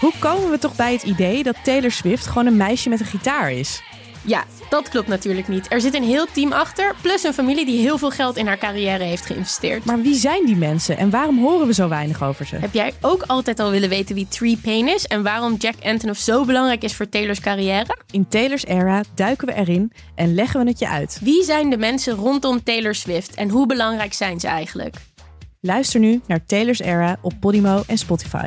Hoe komen we toch bij het idee dat Taylor Swift gewoon een meisje met een gitaar is? Ja, dat klopt natuurlijk niet. Er zit een heel team achter, plus een familie die heel veel geld in haar carrière heeft geïnvesteerd. Maar wie zijn die mensen en waarom horen we zo weinig over ze? Heb jij ook altijd al willen weten wie Tree Payne is en waarom Jack Antonoff zo belangrijk is voor Taylor's carrière? In Taylor's era duiken we erin en leggen we het je uit. Wie zijn de mensen rondom Taylor Swift en hoe belangrijk zijn ze eigenlijk? Luister nu naar Taylor's era op Podimo en Spotify.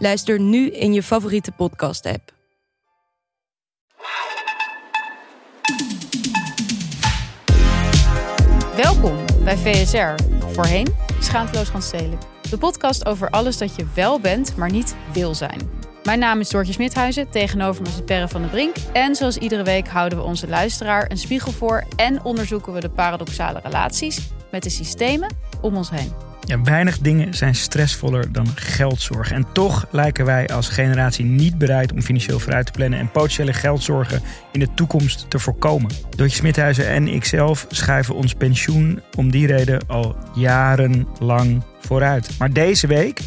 Luister nu in je favoriete podcast-app. Welkom bij VSR, voorheen Schaamteloos gaan stelen. De podcast over alles dat je wel bent, maar niet wil zijn. Mijn naam is Doortje Smithuizen, tegenover me zit Perre van den Brink. En zoals iedere week houden we onze luisteraar een spiegel voor... en onderzoeken we de paradoxale relaties met de systemen om ons heen. Ja, weinig dingen zijn stressvoller dan geldzorg. En toch lijken wij als generatie niet bereid om financieel vooruit te plannen en potentiële geldzorgen in de toekomst te voorkomen. Doortje Smithuizen en ikzelf schuiven ons pensioen om die reden al jarenlang vooruit. Maar deze week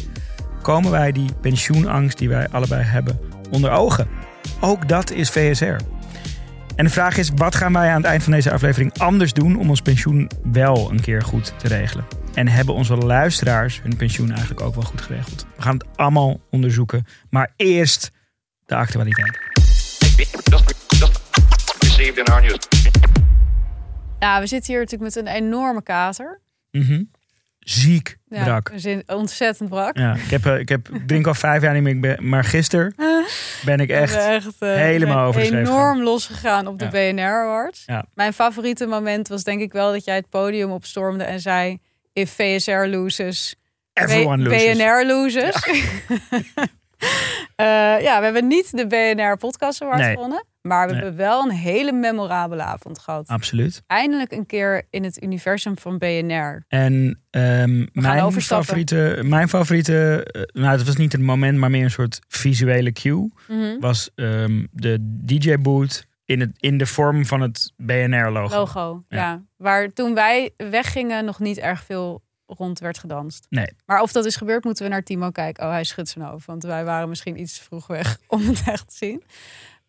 komen wij die pensioenangst die wij allebei hebben onder ogen. Ook dat is VSR. En de vraag is, wat gaan wij aan het eind van deze aflevering anders doen om ons pensioen wel een keer goed te regelen? En hebben onze luisteraars hun pensioen eigenlijk ook wel goed geregeld? We gaan het allemaal onderzoeken. Maar eerst de actualiteit. Ja, we zitten hier natuurlijk met een enorme kater. Mhm. Ziek Ja, brak. We zijn ontzettend brak. Ja, ik, heb, eh, ik, heb, drink al vijf jaar niet meer, maar gisteren ben ik echt... echt eh, helemaal ben over de schreef enorm losgegaan op de Ja. BNR Awards. Ja. Mijn favoriete moment was denk ik wel dat jij het podium opstormde en zei... If VSR loses, Everyone loses. BNR loses. Ja. ja, we hebben niet de BNR Podcast Award Nee. gewonnen. Maar we Nee. hebben wel een hele memorabele avond gehad. Absoluut. Eindelijk een keer in het universum van BNR. En ehm, mijn, favoriete, mijn favoriete, eh, nou het was niet het moment, maar meer een soort visuele cue, Mhm. was ehm, de DJ-boot in, het, in de vorm van het BNR-logo. Logo, ja. Ja. Waar toen wij weggingen nog niet erg veel rond werd gedanst. Nee. Maar of dat is gebeurd, moeten we naar Timo kijken. Oh, hij schudt zijn hoofd. Want wij waren misschien iets vroeg weg om het echt te zien.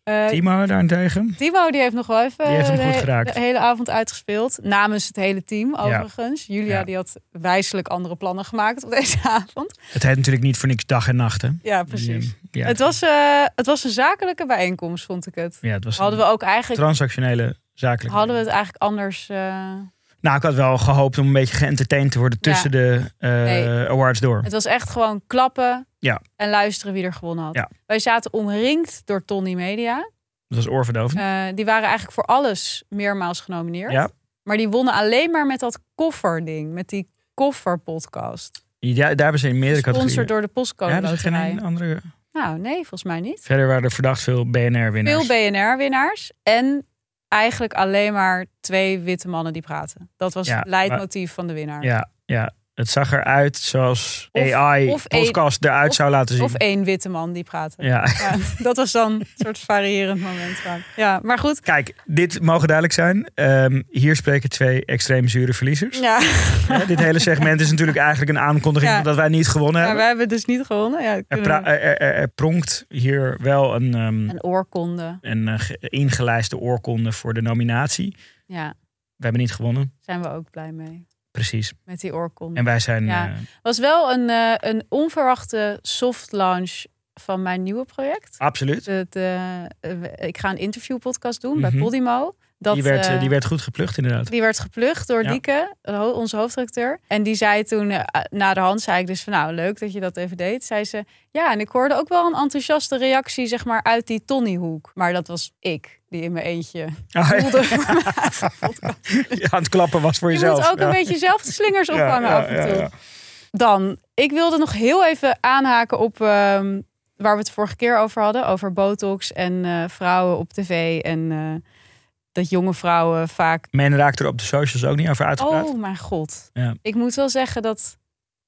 Eh, Timo daarentegen. Timo die heeft nog wel even Die heeft hem de, goed geraakt. de hele avond uitgespeeld. Namens het hele team overigens. Julia Ja. die had wijselijk andere plannen gemaakt op deze avond. Het heet natuurlijk niet voor niks dag en nacht, hè? Ja, precies. ja, Het, was, eh, het was een zakelijke bijeenkomst, vond ik het. ja, het was Hadden we ook eigenlijk, transactionele zakelijke. hadden we het eigenlijk anders... eh, Nou, ik had wel gehoopt om een beetje geëntertained te worden tussen de Nee. awards door. Het was echt gewoon klappen Ja. en luisteren wie er gewonnen had. Ja. Wij zaten omringd door Tony Media. Dat was oorverdovend. Eh, die waren eigenlijk voor alles meermaals genomineerd. Ja. Maar die wonnen alleen maar met dat kofferding, met die kofferpodcast. Ja, daar hebben ze in meerdere Gesponsord categorieën. door de postcode Ja, hebben ze geen andere... Nou, nee, volgens mij niet. Verder waren er verdacht veel BNR-winnaars. Veel BNR-winnaars en eigenlijk alleen maar twee witte mannen die praten. Dat was Ja, het leidmotief van de winnaar. Ja, ja, het zag eruit zoals Of- AI of podcast eruit of- zou laten zien. Of één witte man die praatte. ja. Ja, dat was dan een soort variërend moment. van. Ja, maar goed. Kijk, dit mogen duidelijk zijn. Ehm, hier spreken twee extreem zure verliezers. Ja, dit hele segment is natuurlijk eigenlijk een aankondiging Ja. dat wij niet gewonnen hebben. we hebben dus niet gewonnen. Ja, Er, er, er- er pronkt hier wel een, ehm, een oorkonde. een ge- ingelijste oorkonde voor de nominatie. Ja, We hebben niet gewonnen, zijn we ook blij mee. Precies. Met die oorkonde. En wij zijn... Ja. eh, was wel een, eh, een onverwachte soft launch van mijn nieuwe project. absoluut. De, de, eh, ik ga een interviewpodcast doen bij Mhm. Podimo. Dat, die, werd, die werd goed geplucht inderdaad. Die werd geplucht door Ja. Dieke, onze hoofdredacteur. En die zei toen, na de hand zei ik dus van nou, leuk dat je dat even deed. Zei ze, ja, en ik hoorde ook wel een enthousiaste reactie, zeg maar, uit die Tonyhoek. Maar dat was ik, die in mijn eentje Ah, ja. voelde voor mijn eigen podcast. Ja, aan het klappen was voor Je jezelf. moet ook Ja. een beetje zelf de slingers ophangen af en toe. Dan, ik wilde nog heel even aanhaken op ehm, waar we het vorige keer over hadden. Over botox en eh, vrouwen op tv. En eh, dat jonge vrouwen vaak... Men raakt er op de socials ook niet over uitgepraat. Oh mijn god. Ja. Ik moet wel zeggen dat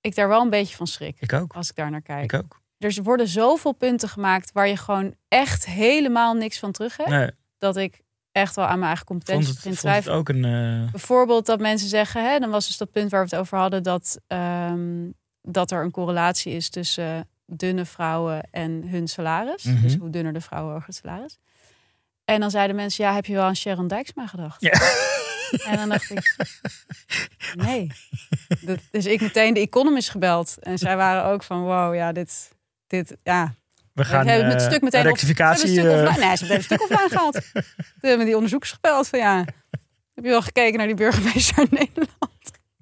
ik daar wel een beetje van schrik. Ik ook. Als ik daar naar kijk. Ik ook. Er worden zoveel punten gemaakt waar je gewoon echt helemaal niks van terug hebt. Nee, Dat ik echt wel aan mijn eigen competenties het, begin vond het twijfelen. ook een... eh, Bijvoorbeeld dat mensen zeggen, hè, dan was dus dat punt waar we het over hadden, dat, ehm, dat er een correlatie is tussen dunne vrouwen en hun salaris. Mhm. Dus hoe dunner de vrouwen, hoger het salaris. En dan zeiden mensen, ja, heb je wel aan Sharon Dijksma gedacht? Ja. En dan dacht ik, nee. Dat, dus ik meteen de Economist gebeld. En zij waren ook van, wow, ja, dit, dit ja, we gaan hebben het eh, stuk meteen een op- rectificatie... ze hebben een eh, stuk. Nee, ze hebben een stuk offline gehaald. Toen hebben die onderzoekers gebeld van ja. Heb je wel gekeken naar die burgemeester in Nederland?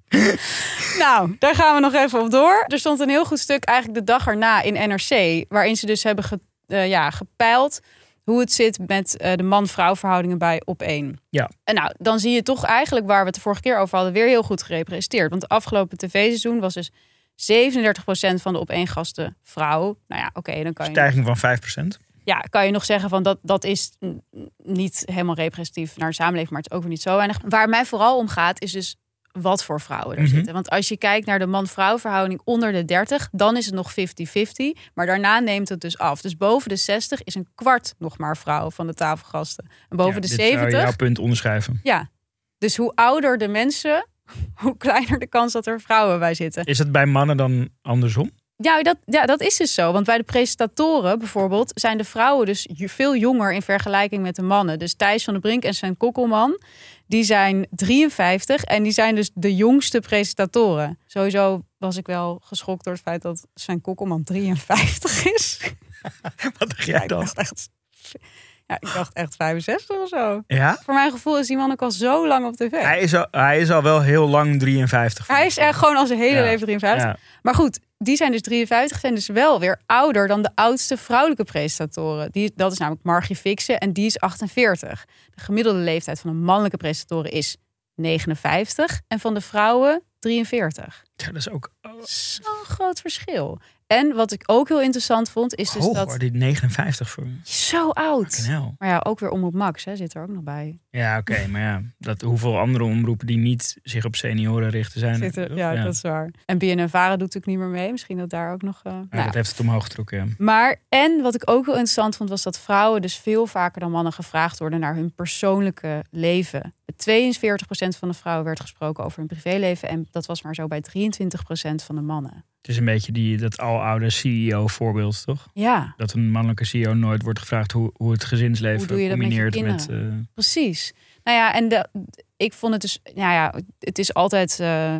nou, daar gaan we nog even op door. Er stond een heel goed stuk eigenlijk de dag erna in NRC. Waarin ze dus hebben ge, eh, ja, gepeild hoe het zit met de man-vrouw verhoudingen bij op één. Ja. En nou, dan zie je toch eigenlijk waar we het de vorige keer over hadden... weer heel goed gerepresenteerd. Want het afgelopen tv-seizoen was dus 37% van de op één gasten vrouw. Nou ja, oké, dan kan je stijging van 5%. ja, kan je nog zeggen van dat, dat is niet helemaal representatief naar de samenleving, maar het is ook weer niet zo weinig. Waar mij vooral om gaat, is dus wat voor vrouwen er Mhm. zitten. Want als je kijkt naar de man-vrouw verhouding onder de 30, dan is het nog 50-50. Maar daarna neemt het dus af. Dus boven de 60 is een kwart nog maar vrouw van de tafelgasten. En boven Ja, de dit zou 70, jouw punt onderschrijven. ja. Dus hoe ouder de mensen, hoe kleiner de kans dat er vrouwen bij zitten. Is het bij mannen dan andersom? Ja dat, ja, dat is dus zo. Want bij de presentatoren bijvoorbeeld zijn de vrouwen dus veel jonger in vergelijking met de mannen. Dus Thijs van den Brink en Sven Kokkelman, die zijn 53 en die zijn dus de jongste presentatoren. Sowieso was ik wel geschokt door het feit dat Sven Kokkelman 53 is. Wat dacht Ja, jij ik dan? dacht echt, ja, ik dacht echt 65 of zo. Ja? Voor mijn gevoel is die man ook al zo lang op tv. Hij is, al, hij is al wel heel lang 53. Hij is echt gewoon al zijn hele Ja. leven 53. Ja. Maar goed, die zijn dus 53, zijn dus wel weer ouder dan de oudste vrouwelijke presentatoren. Die, dat is namelijk Margie Fixen en die is 48. De gemiddelde leeftijd van een mannelijke presentatoren is 59 en van de vrouwen 43. Ja, dat is ook Zo'n groot verschil. En wat ik ook heel interessant vond, is dus hoog dat... hoor, die 59 voor Zo oud. Maar ja, ook weer Omroep Max hè, zit er ook nog bij. Ja, oké, maar ja, dat, hoeveel andere omroepen die niet zich op senioren richten zijn. Zit er, toch? ja, dat is waar. En BNN-Vara doet natuurlijk niet meer mee. Misschien dat daar ook nog... eh, Ja, nou, dat heeft het omhoog getrokken. Ja. Maar, en wat ik ook heel interessant vond, was dat vrouwen dus veel vaker dan mannen gevraagd worden naar hun persoonlijke leven. Met 42% van de vrouwen werd gesproken over hun privéleven. En dat was maar zo bij 23% van de mannen. Het is een beetje die, dat aloude CEO-voorbeeld, toch? Ja, Dat een mannelijke CEO nooit wordt gevraagd hoe, hoe het gezinsleven Hoe doe je dat met je combineert met. eh, precies. Nou ja, en de, ik vond het dus, nou ja, het is altijd eh,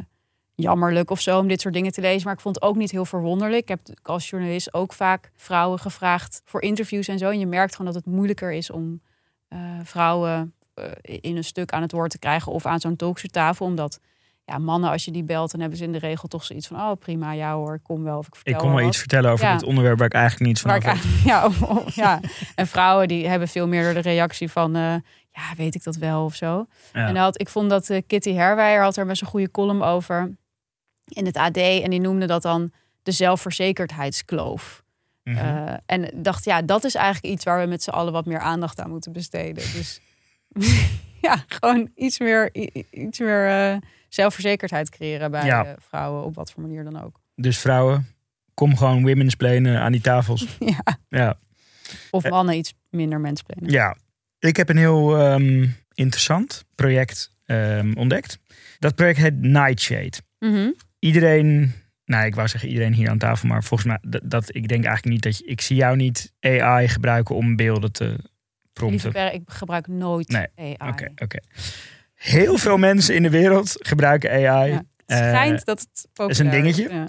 jammerlijk of zo om dit soort dingen te lezen. Maar ik vond het ook niet heel verwonderlijk. Ik heb als journalist ook vaak vrouwen gevraagd voor interviews en zo. En je merkt gewoon dat het moeilijker is om eh, vrouwen eh, in een stuk aan het woord te krijgen of aan zo'n talkshowtafel. Omdat ja, mannen, als je die belt, dan hebben ze in de regel toch zoiets van: oh prima, ja hoor, ik kom wel. Of ik vertel ik kon wel iets vertellen over Ja. dit onderwerp waar ik eigenlijk niets van weet. eigenlijk- ja, oh, ja, en vrouwen die hebben veel meer de reactie van: ja, weet ik dat wel of zo. Ja. En dan had, ik vond dat eh, Kitty Herwijer had er best een goede column over in het AD. En die noemde dat dan de zelfverzekerdheidskloof. Mhm. Eh, en dacht, ja, dat is eigenlijk iets waar we met z'n allen wat meer aandacht aan moeten besteden. Dus ja, gewoon iets meer, iets meer eh, zelfverzekerdheid creëren bij Ja. vrouwen, op wat voor manier dan ook. Dus vrouwen, kom gewoon women's planen aan die tafels. ja. ja. Of mannen iets minder mensplenen. ja, ik heb een heel ehm, interessant project ehm, ontdekt. Dat project heet Nightshade. Mhm. Iedereen, nou ik wou zeggen iedereen hier aan tafel, maar volgens mij dat, dat ik denk eigenlijk niet dat je, ik zie jou niet AI gebruiken om beelden te prompten. Ik gebruik nooit Nee, AI. Oké, oké. Heel veel mensen in de wereld gebruiken AI. Ja, het Eh, schijnt dat het populair dingetje. Ja.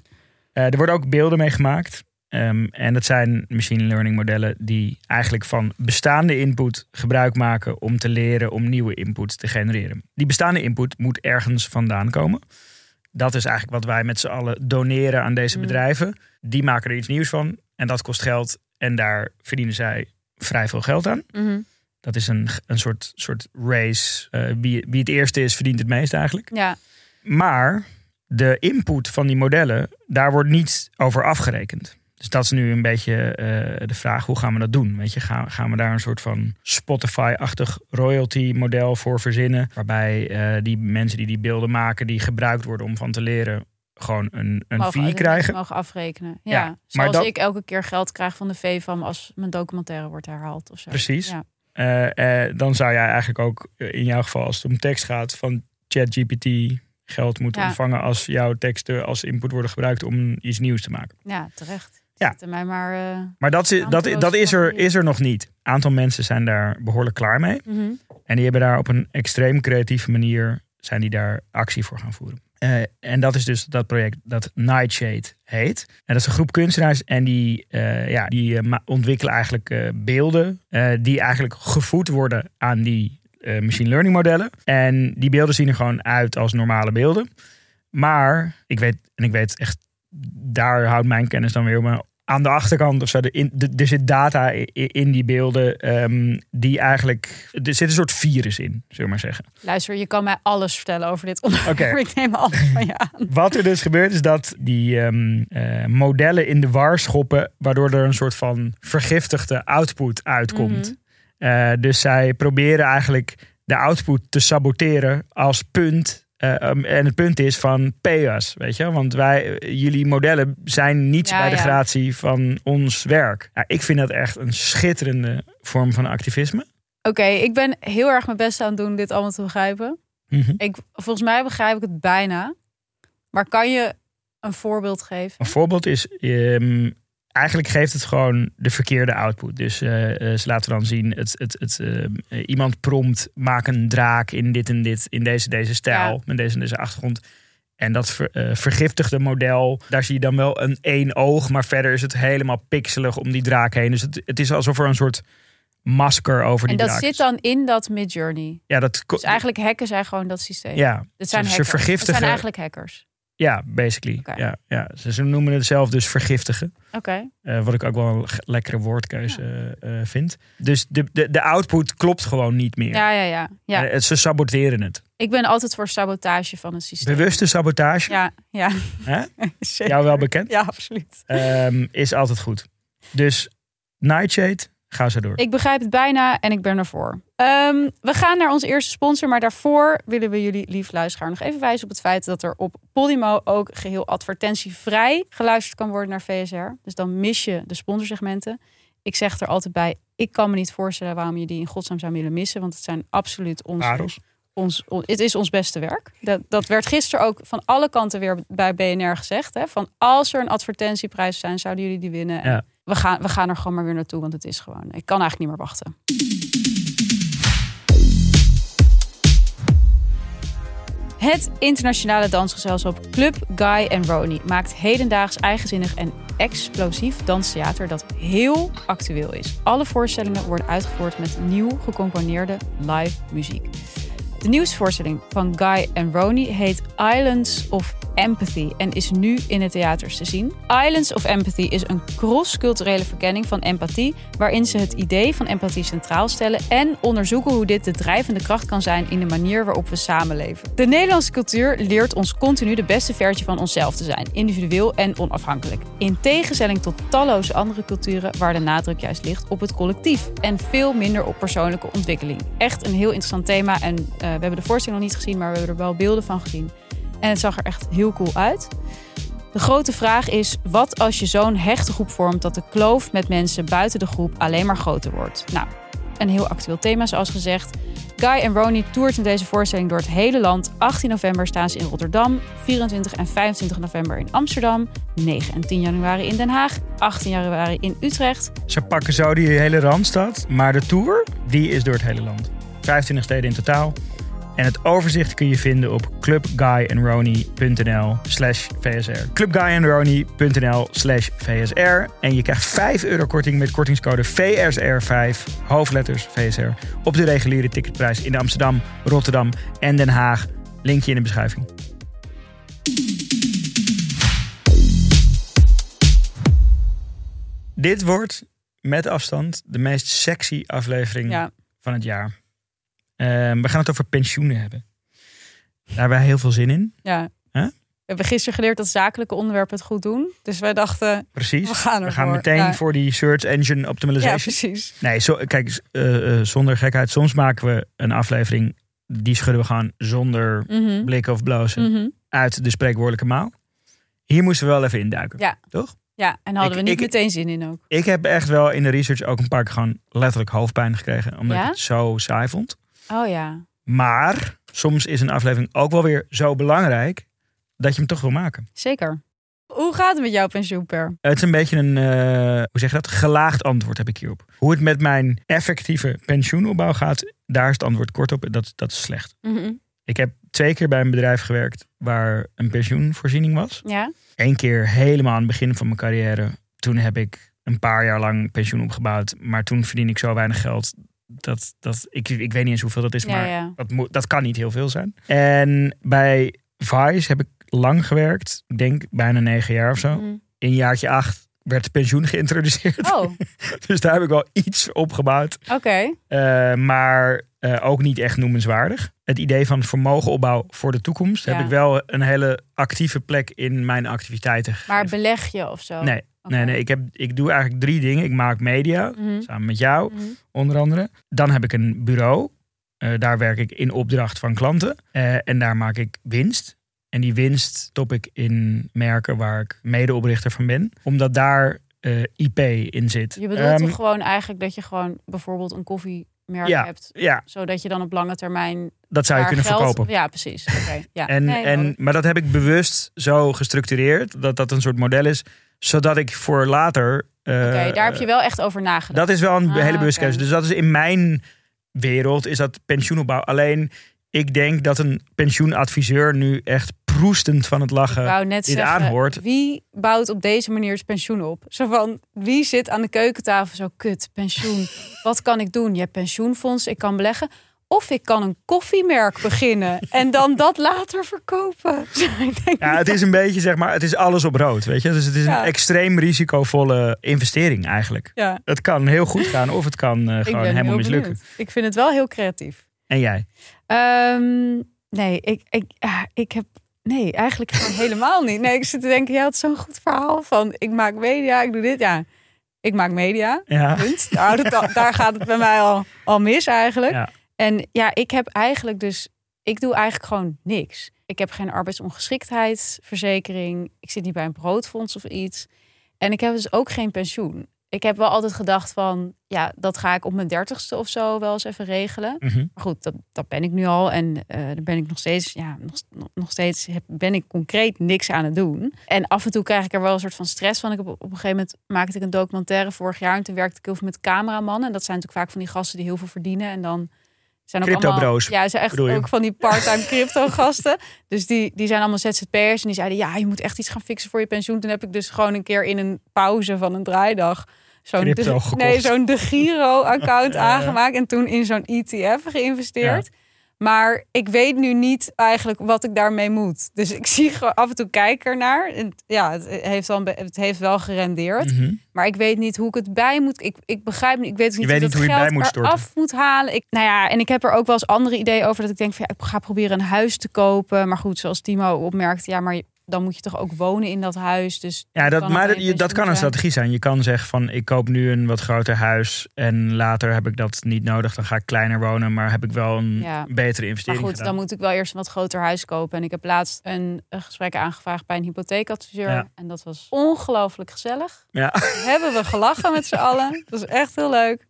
Eh, er worden ook beelden mee gemaakt. Ehm, en dat zijn machine learning modellen die eigenlijk van bestaande input gebruik maken om te leren om nieuwe input te genereren. Die bestaande input moet ergens vandaan komen. Dat is eigenlijk wat wij met z'n allen doneren aan deze Mm. bedrijven. Die maken er iets nieuws van en dat kost geld. En daar verdienen zij vrij veel geld aan. Mhm. Dat is een, een soort, soort race. Eh, wie, wie het eerste is, verdient het meest eigenlijk. ja. Maar de input van die modellen, daar wordt niet over afgerekend. Dus dat is nu een beetje eh, de vraag, hoe gaan we dat doen? Weet je, gaan, gaan we daar een soort van Spotify-achtig royalty model voor verzinnen? Waarbij eh, die mensen die die beelden maken, die gebruikt worden om van te leren, gewoon een, een mogen, fee krijgen. mogen afrekenen. Ja, zoals dat- ik elke keer geld krijg van de VFAM als mijn documentaire wordt herhaald of zo. Precies. Ja. Eh, dan zou jij eigenlijk ook in jouw geval, als het om tekst gaat, van ChatGPT geld moeten Ja. ontvangen als jouw teksten als input worden gebruikt om iets nieuws te maken. ja, terecht. Ja. Zitten mij maar... eh, Maar dat, is- dat, is, er, is er nog niet. Een aantal mensen zijn daar behoorlijk klaar mee. mhm. En die hebben daar op een extreem creatieve manier zijn die daar actie voor gaan voeren. Eh, en dat is dus dat project dat Nightshade heet. En dat is een groep kunstenaars en die, eh, ja, die ontwikkelen eigenlijk beelden die eigenlijk gevoed worden aan die machine learning modellen. En die beelden zien er gewoon uit als normale beelden. Maar ik weet, en ik weet echt, daar houdt mijn kennis dan weer op. Maar aan de achterkant of zo, er, in, de- er zit data in die beelden die die eigenlijk, er zit een soort virus in, zullen we maar zeggen. Luister, je kan mij alles vertellen over dit onderwerp. Oké. Ik neem alles van je aan. Wat er dus gebeurt is dat die ehm, eh, modellen in de war schoppen, waardoor er een soort van vergiftigde output uitkomt. Eh, dus zij proberen eigenlijk de output te saboteren als punt. Eh, um, en het punt is van pay us, weet je? Want wij, jullie modellen zijn niet Ja, bij de ja. gratie van ons werk. Ja, ik vind dat echt een schitterende vorm van activisme. Oké, ik ben heel erg mijn best aan het doen dit allemaal te begrijpen. Mhm. Ik, volgens mij begrijp ik het bijna. Maar kan je een voorbeeld geven? Een voorbeeld is, ehm, eigenlijk geeft het gewoon de verkeerde output. Dus eh, eh, ze laten dan zien, het, het, het, eh, iemand prompt, maak een draak in dit en dit, in deze, deze stijl, Ja. met deze en deze achtergrond. En dat ver, vergiftigde model, daar zie je dan wel een één oog, maar verder is het helemaal pixelig om die draak heen. Dus het, het is alsof er een soort masker over En die dat draak zit is. dan in dat Midjourney. Ja, dat Dus eigenlijk hacken zij gewoon dat systeem. ja, Dit zijn ze hackers. Het vergiftigen- zijn eigenlijk hackers. Ja, basically. Ja, ja. Ze, ze noemen het zelf dus vergiftigen. Oké. Eh, wat ik ook wel een lekkere woordkeuze eh, eh, vind. Dus de, de, de output klopt gewoon niet meer. Ja, ja, ja. ja. Ze saboteren het. Ik ben altijd voor sabotage van het systeem. Bewuste sabotage, Ja, ja. Zeker. jou wel bekend, Ja, absoluut. ehm, is altijd goed. Dus Nightshade, ga zo door. Ik begrijp het bijna en ik ben ervoor. Ehm, we gaan naar onze eerste sponsor, maar daarvoor willen we jullie, lief luisteraar, nog even wijzen op het feit dat er op Podimo ook geheel advertentievrij geluisterd kan worden naar VSR. Dus dan mis je de sponsorsegmenten. Ik zeg er altijd bij, ik kan me niet voorstellen waarom je die in godsnaam zou willen missen, want het zijn absoluut onze, ons, on- het is ons beste werk. Dat, dat werd gisteren ook van alle kanten weer bij BNR gezegd. Hè? Van als er een advertentieprijs zijn, zouden jullie die winnen. En Ja. We, gaan, we gaan er gewoon maar weer naartoe, want het is gewoon. Ik kan eigenlijk niet meer wachten. Het internationale dansgezelschap Club Guy and Roni maakt hedendaags eigenzinnig en explosief danstheater dat heel actueel is. Alle voorstellingen worden uitgevoerd met nieuw gecomponeerde live muziek. De nieuwste voorstelling van Guy en Roni heet Islands of Empathy en is nu in de theaters te zien. Islands of Empathy is een cross-culturele verkenning van empathie, waarin ze het idee van empathie centraal stellen en onderzoeken hoe dit de drijvende kracht kan zijn in de manier waarop we samenleven. De Nederlandse cultuur leert ons continu de beste versie van onszelf te zijn, individueel en onafhankelijk. In tegenstelling tot talloze andere culturen waar de nadruk juist ligt op het collectief en veel minder op persoonlijke ontwikkeling. Echt een heel interessant thema en eh, we hebben de voorstelling nog niet gezien, maar we hebben er wel beelden van gezien. En het zag er echt heel cool uit. De grote vraag is: wat als je zo'n hechte groep vormt dat de kloof met mensen buiten de groep alleen maar groter wordt? Nou, een heel actueel thema, zoals gezegd. Guy en Roni toert in deze voorstelling door het hele land. 18 november staan ze in Rotterdam, 24 en 25 november in Amsterdam, 9 en 10 januari in Den Haag, 18 januari in Utrecht. Ze pakken zo die hele Randstad, maar de tour, die is door het hele land. 25 steden in totaal. En het overzicht kun je vinden op clubguyandrony.nl slash VSR. clubguyandrony.nl slash VSR. En je krijgt 5 euro korting met kortingscode VSR5, hoofdletters VSR, op de reguliere ticketprijs in Amsterdam, Rotterdam en Den Haag. Linkje in de beschrijving. Dit wordt met afstand de meest sexy aflevering Ja, van het jaar. Ehm, we gaan het over pensioenen hebben. Daar hebben wij heel veel zin in. ja. Huh? We hebben gisteren geleerd dat zakelijke onderwerpen het goed doen. Dus wij dachten, Precies. we gaan We gaan meteen Ja. voor die search engine Ja, optimization. precies. nee, zo, kijk, eh, eh, zonder gekheid. Soms maken we een aflevering, die schudden we gewoon zonder Mhm. blikken of blozen Mhm. uit de spreekwoordelijke maal. Hier moesten we wel even induiken. Ja. Toch? Ja, en hadden Ik- we niet ik- meteen zin in ook. Ik heb echt wel in de research ook een paar keer gewoon letterlijk hoofdpijn gekregen. Omdat Ja? ik het zo saai vond. Oh ja. Maar soms is een aflevering ook wel weer zo belangrijk dat je hem toch wil maken. Zeker. Hoe gaat het met jouw pensioenper? Het is een beetje een, eh, hoe zeg je dat? Gelaagd antwoord heb ik hierop. Hoe het met mijn effectieve pensioenopbouw gaat, daar is het antwoord kort op. Dat, dat is slecht. Mhm. Ik heb twee keer bij een bedrijf gewerkt waar een pensioenvoorziening was. Ja? Eén keer helemaal aan het begin van mijn carrière. Toen heb ik een paar jaar lang pensioen opgebouwd. Maar toen verdien ik zo weinig geld. Dat, dat, ik, ik weet niet eens hoeveel dat is, maar ja. Dat, moet, dat kan niet heel veel zijn. En bij Vice heb ik lang gewerkt. Ik denk bijna negen jaar of zo. Mhm. In jaartje acht werd pensioen geïntroduceerd. Oh, Dus daar heb ik wel iets opgebouwd. oké. Eh, maar eh, ook niet echt noemenswaardig. Het idee van vermogenopbouw voor de toekomst Ja. heb ik wel een hele actieve plek in mijn activiteiten. Maar beleg je of zo? Nee, Nee, nee. Ik, heb, ik doe eigenlijk drie dingen. Ik maak media, Mhm. samen met jou Mhm. onder andere. Dan heb ik een bureau. Eh, daar werk ik in opdracht van klanten. Eh, en daar maak ik winst. En die winst top ik in merken waar ik medeoprichter van ben. Omdat daar eh, IP in zit. Je bedoelt Ehm, toch gewoon eigenlijk dat je gewoon bijvoorbeeld een koffiemerk Ja. hebt, Ja, zodat je dan op lange termijn dat zou je kunnen geld... verkopen. Ja, precies. Oké. Ja. En, Nee, en, maar dat heb ik bewust zo gestructureerd. Dat dat een soort model is. Zodat ik voor later... eh, Oké, daar heb je wel echt over nagedacht. Dat is wel een Ah, hele bewuste keuze. Dus dat is in mijn wereld is dat pensioenopbouw. Alleen ik denk dat een pensioenadviseur nu echt proestend van het Ik lachen wou net dit zeggen, aanhoort. wie bouwt op deze manier het pensioen op? Zo van, wie zit aan de keukentafel zo, kut, pensioen. Wat kan ik doen? Je hebt pensioenfonds, ik kan beleggen. Of ik kan een koffiemerk beginnen en dan dat later verkopen. Ja, het is een beetje zeg maar, het is alles op rood, weet je. Dus het is Ja. een extreem risicovolle investering eigenlijk. ja, Het kan heel goed gaan of het kan eh, gewoon helemaal mislukken. benieuwd. Ik vind het wel heel creatief. En jij? Ehm, nee, ik, ik, ik heb. Nee, eigenlijk helemaal niet. Nee, ik zit te denken, jij had zo'n goed verhaal van ik maak media, ik doe dit. Ja, ik maak media. Ja. Punt. Daar, al- daar gaat het bij mij al, al mis eigenlijk. Ja. En ja, ik heb eigenlijk dus, ik doe eigenlijk gewoon niks. Ik heb geen arbeidsongeschiktheidsverzekering. Ik zit niet bij een broodfonds of iets. En ik heb dus ook geen pensioen. Ik heb wel altijd gedacht van, ja, dat ga ik op mijn dertigste of zo wel eens even regelen. Mhm. Maar goed, dat, dat ben ik nu al. En eh daar ben ik nog steeds, ja, nog, nog- steeds heb, ben ik concreet niks aan het doen. En af en toe krijg ik er wel een soort van stress van. Ik heb op, op een gegeven moment maakte ik een documentaire vorig jaar. En toen werkte ik heel veel met cameramannen. En dat zijn natuurlijk vaak van die gasten die heel veel verdienen. En dan zijn ook allemaal... Ja, ze zijn echt ook van die part-time crypto-gasten. Dus die, die zijn allemaal ZZP'ers. En die zeiden, ja, je moet echt iets gaan fixen voor je pensioen. Toen heb ik dus gewoon een keer in een pauze van een draaidag... Zo'n Crypto de, nee, zo'n de Giro-account Ja, ja. aangemaakt. En toen in zo'n ETF geïnvesteerd. Maar ik weet nu niet eigenlijk wat ik daarmee moet. Dus ik zie af en toe kijk ernaar. Ja, het heeft, dan, het heeft wel gerendeerd. Mhm. Maar ik weet niet hoe ik het bij moet. Ik, ik begrijp niet. Ik weet niet, weet hoe niet dat hoe je het geld moet af moet halen. Ik, nou ja, en ik heb er ook wel eens andere ideeën over. Dat ik denk van ja, ik ga proberen een huis te kopen. Maar goed, zoals Timo opmerkt, ja, maar je- dan moet je toch ook wonen in dat huis. Dus Ja, dat, kan maar dat, je- dat kan een strategie zijn. Je kan zeggen van ik koop nu een wat groter huis en later heb ik dat niet nodig. Dan ga ik kleiner wonen, maar heb ik wel een Ja. betere Maar investering goed, gedaan. dan moet ik wel eerst een wat groter huis kopen. En ik heb laatst een, een gesprek aangevraagd bij een hypotheekadviseur. Ja. En dat was ongelooflijk gezellig. Ja, Hebben we gelachen met z'n allen. Dat was echt heel leuk.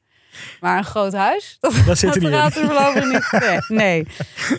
Maar een groot huis, dat, dat zit er niet in. voorlopig niet. Nee, nee.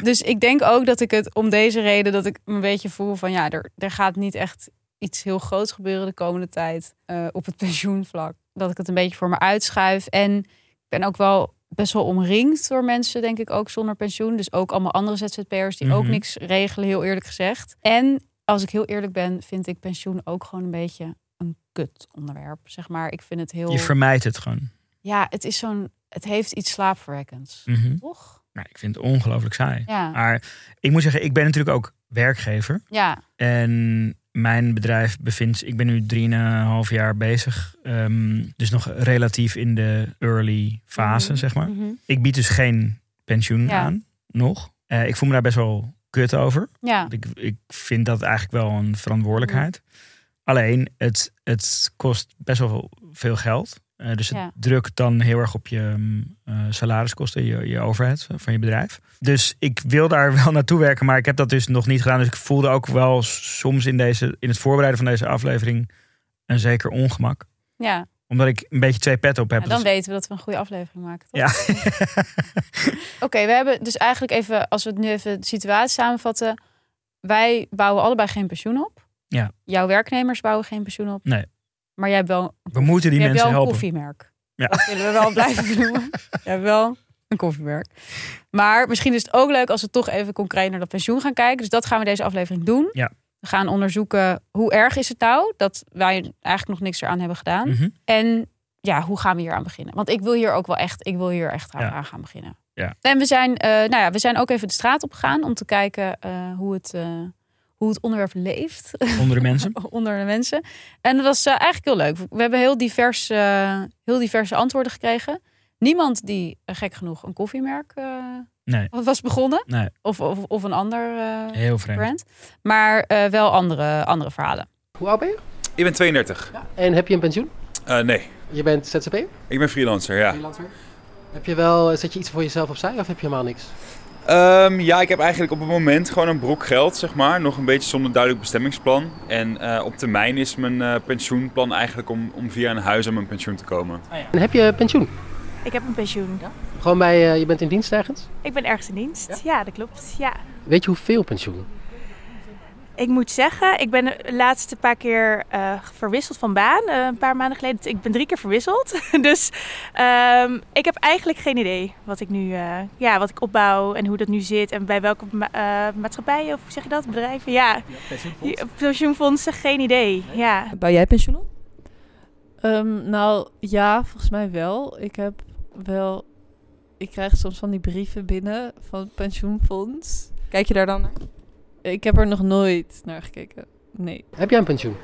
Dus ik denk ook dat ik het om deze reden dat ik een beetje voel van ja, er, er gaat niet echt iets heel groots gebeuren de komende tijd eh, op het pensioenvlak. Dat ik het een beetje voor me uitschuif. En ik ben ook wel best wel omringd door mensen, denk ik, ook zonder pensioen. Dus ook allemaal andere ZZP'ers die ook Mhm. niks regelen, heel eerlijk gezegd. En als ik heel eerlijk ben, vind ik pensioen ook gewoon een beetje een kut onderwerp. Zeg maar, ik vind het heel. Je vermijdt het gewoon. Ja, het is zo'n. Het heeft iets slaapverwekkends. Mhm. Toch? Nou, ik vind het ongelooflijk saai. Ja. Maar ik moet zeggen, ik ben natuurlijk ook werkgever. Ja. En mijn bedrijf bevindt, ik ben nu drieënhalf jaar bezig. ehm, dus nog relatief in de early fase, Mhm. zeg maar. Mhm. Ik bied dus geen pensioen Ja. aan, nog. Eh, ik voel me daar best wel kut over. Ja, Ik, ik vind dat eigenlijk wel een verantwoordelijkheid. Alleen, het, het kost best wel veel geld. Eh, dus het Ja. drukt dan heel erg op je mm, eh, salariskosten, je, je overhead van je bedrijf. Dus ik wil daar wel naartoe werken, maar ik heb dat dus nog niet gedaan. Dus ik voelde ook wel soms in, deze, in het voorbereiden van deze aflevering een zeker ongemak. ja. Omdat ik een beetje twee petten op heb. Ja, dan Dus- weten we dat we een goede aflevering maken. Toch? ja. Oké, we hebben dus eigenlijk even, als we het nu even de situatie samenvatten. Wij bouwen allebei geen pensioen op. Ja. Jouw werknemers bouwen geen pensioen op. Nee. Maar jij hebt wel, We moeten die mensen wel een helpen. koffiemerk. Ja. Dat willen we wel blijven noemen. Je hebt wel een koffiemerk. Maar misschien is het ook leuk als we toch even concreet naar dat pensioen gaan kijken. Dus dat gaan we deze aflevering doen. Ja. We gaan onderzoeken hoe erg is het nou dat wij eigenlijk nog niks eraan hebben gedaan. Mhm. En ja, hoe gaan we hier aan beginnen? Want ik wil hier ook wel echt, ik wil hier echt aan, Ja. aan gaan beginnen. Ja. En we zijn, eh, nou ja, we zijn ook even de straat op gegaan om te kijken eh, hoe, het, eh, hoe het onderwerp leeft Onder de mensen. onder de mensen. En dat was eh, eigenlijk heel leuk. We hebben heel, divers, eh, heel diverse antwoorden gekregen. Niemand die, eh, gek genoeg, een koffiemerk eh, Nee, was begonnen. nee, Of, of, of een ander eh, heel vreemd. brand. Maar eh, wel andere, andere verhalen. Hoe oud ben je? Ik ben 32. En heb je een pensioen? Eh, nee, Je bent ZZP'er? ik ben freelancer, ja. Freelancer? Heb je wel, zet je iets voor jezelf opzij of heb je helemaal niks? Ehm, ja, ik heb eigenlijk op het moment gewoon een brok geld, zeg maar. Nog een beetje zonder duidelijk bestemmingsplan. En eh, op termijn is mijn eh, pensioenplan eigenlijk om, om via een huis aan mijn pensioen te komen. En heb je pensioen? Ik heb een pensioen. Gewoon bij, eh, je bent in dienst ergens? Ik ben ergens in dienst. Ja, dat klopt. Ja. Weet je hoeveel pensioen? Ik moet zeggen, ik ben de laatste paar keer eh, verwisseld van baan. Eh, een paar maanden geleden. Ik ben drie keer verwisseld. dus ehm, ik heb eigenlijk geen idee wat ik nu, eh, ja, wat ik opbouw en hoe dat nu zit. En bij welke ma- eh, maatschappijen, of hoe zeg je dat, bedrijven? Ja, Ja, pensioenfondsen, geen idee. Ja. Bouw jij pensioen op? Ehm, nou ja, volgens mij wel. Ik heb wel. Ik krijg soms van die brieven binnen van het pensioenfonds. Kijk je daar dan naar? Ik heb er nog nooit naar gekeken. Nee. Heb jij een pensioen?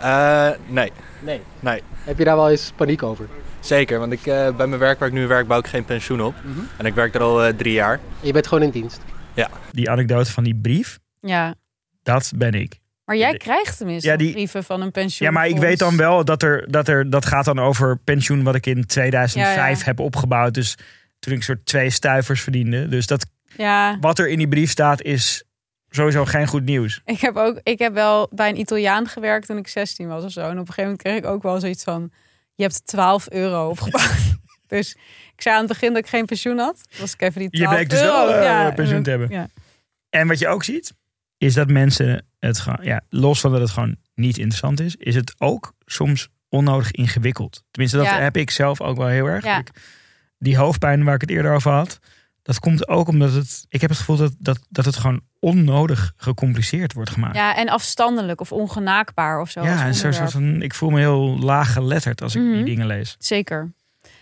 Eh, nee, Nee. Nee. Heb je daar wel eens paniek over? zeker. Want ik, eh, bij mijn werk waar ik nu werk bouw ik geen pensioen op. En ik werk er al eh, drie jaar. Je bent gewoon in dienst. Die anekdote van die brief, Ja. dat ben ik. Maar jij krijgt tenminste Ja, die- brieven van een pensioen. Ja, maar ik weet dan wel dat er, dat er dat gaat dan over pensioen wat ik in 2005 Ja, ja. heb opgebouwd. Dus toen ik soort twee stuivers verdiende. Dus dat Ja, wat er in die brief staat is sowieso geen goed nieuws. ik heb, ook, ik heb wel bij een Italiaan gewerkt toen ik 16 was of zo. En op een gegeven moment kreeg ik ook wel zoiets van... Je hebt 12 euro opgebouwd. dus ik zei aan het begin dat ik geen pensioen had. Was ik even die Je 12 bleek dus euro. wel, ja, pensioen te hebben. Ja. En wat je ook ziet, is dat mensen het gewoon, ja, los van dat het gewoon niet interessant is, is het ook soms onnodig ingewikkeld. Tenminste, dat Ja. heb ik zelf ook wel heel erg. Ik- die hoofdpijn waar ik het eerder over had, dat komt ook omdat het, ik heb het gevoel dat, dat, dat het gewoon onnodig gecompliceerd wordt gemaakt. ja, en afstandelijk of ongenaakbaar of zo. Ja, en zo, onderwerp. soort van, ik voel me heel laag geletterd als ik Mhm. die dingen lees. Zeker.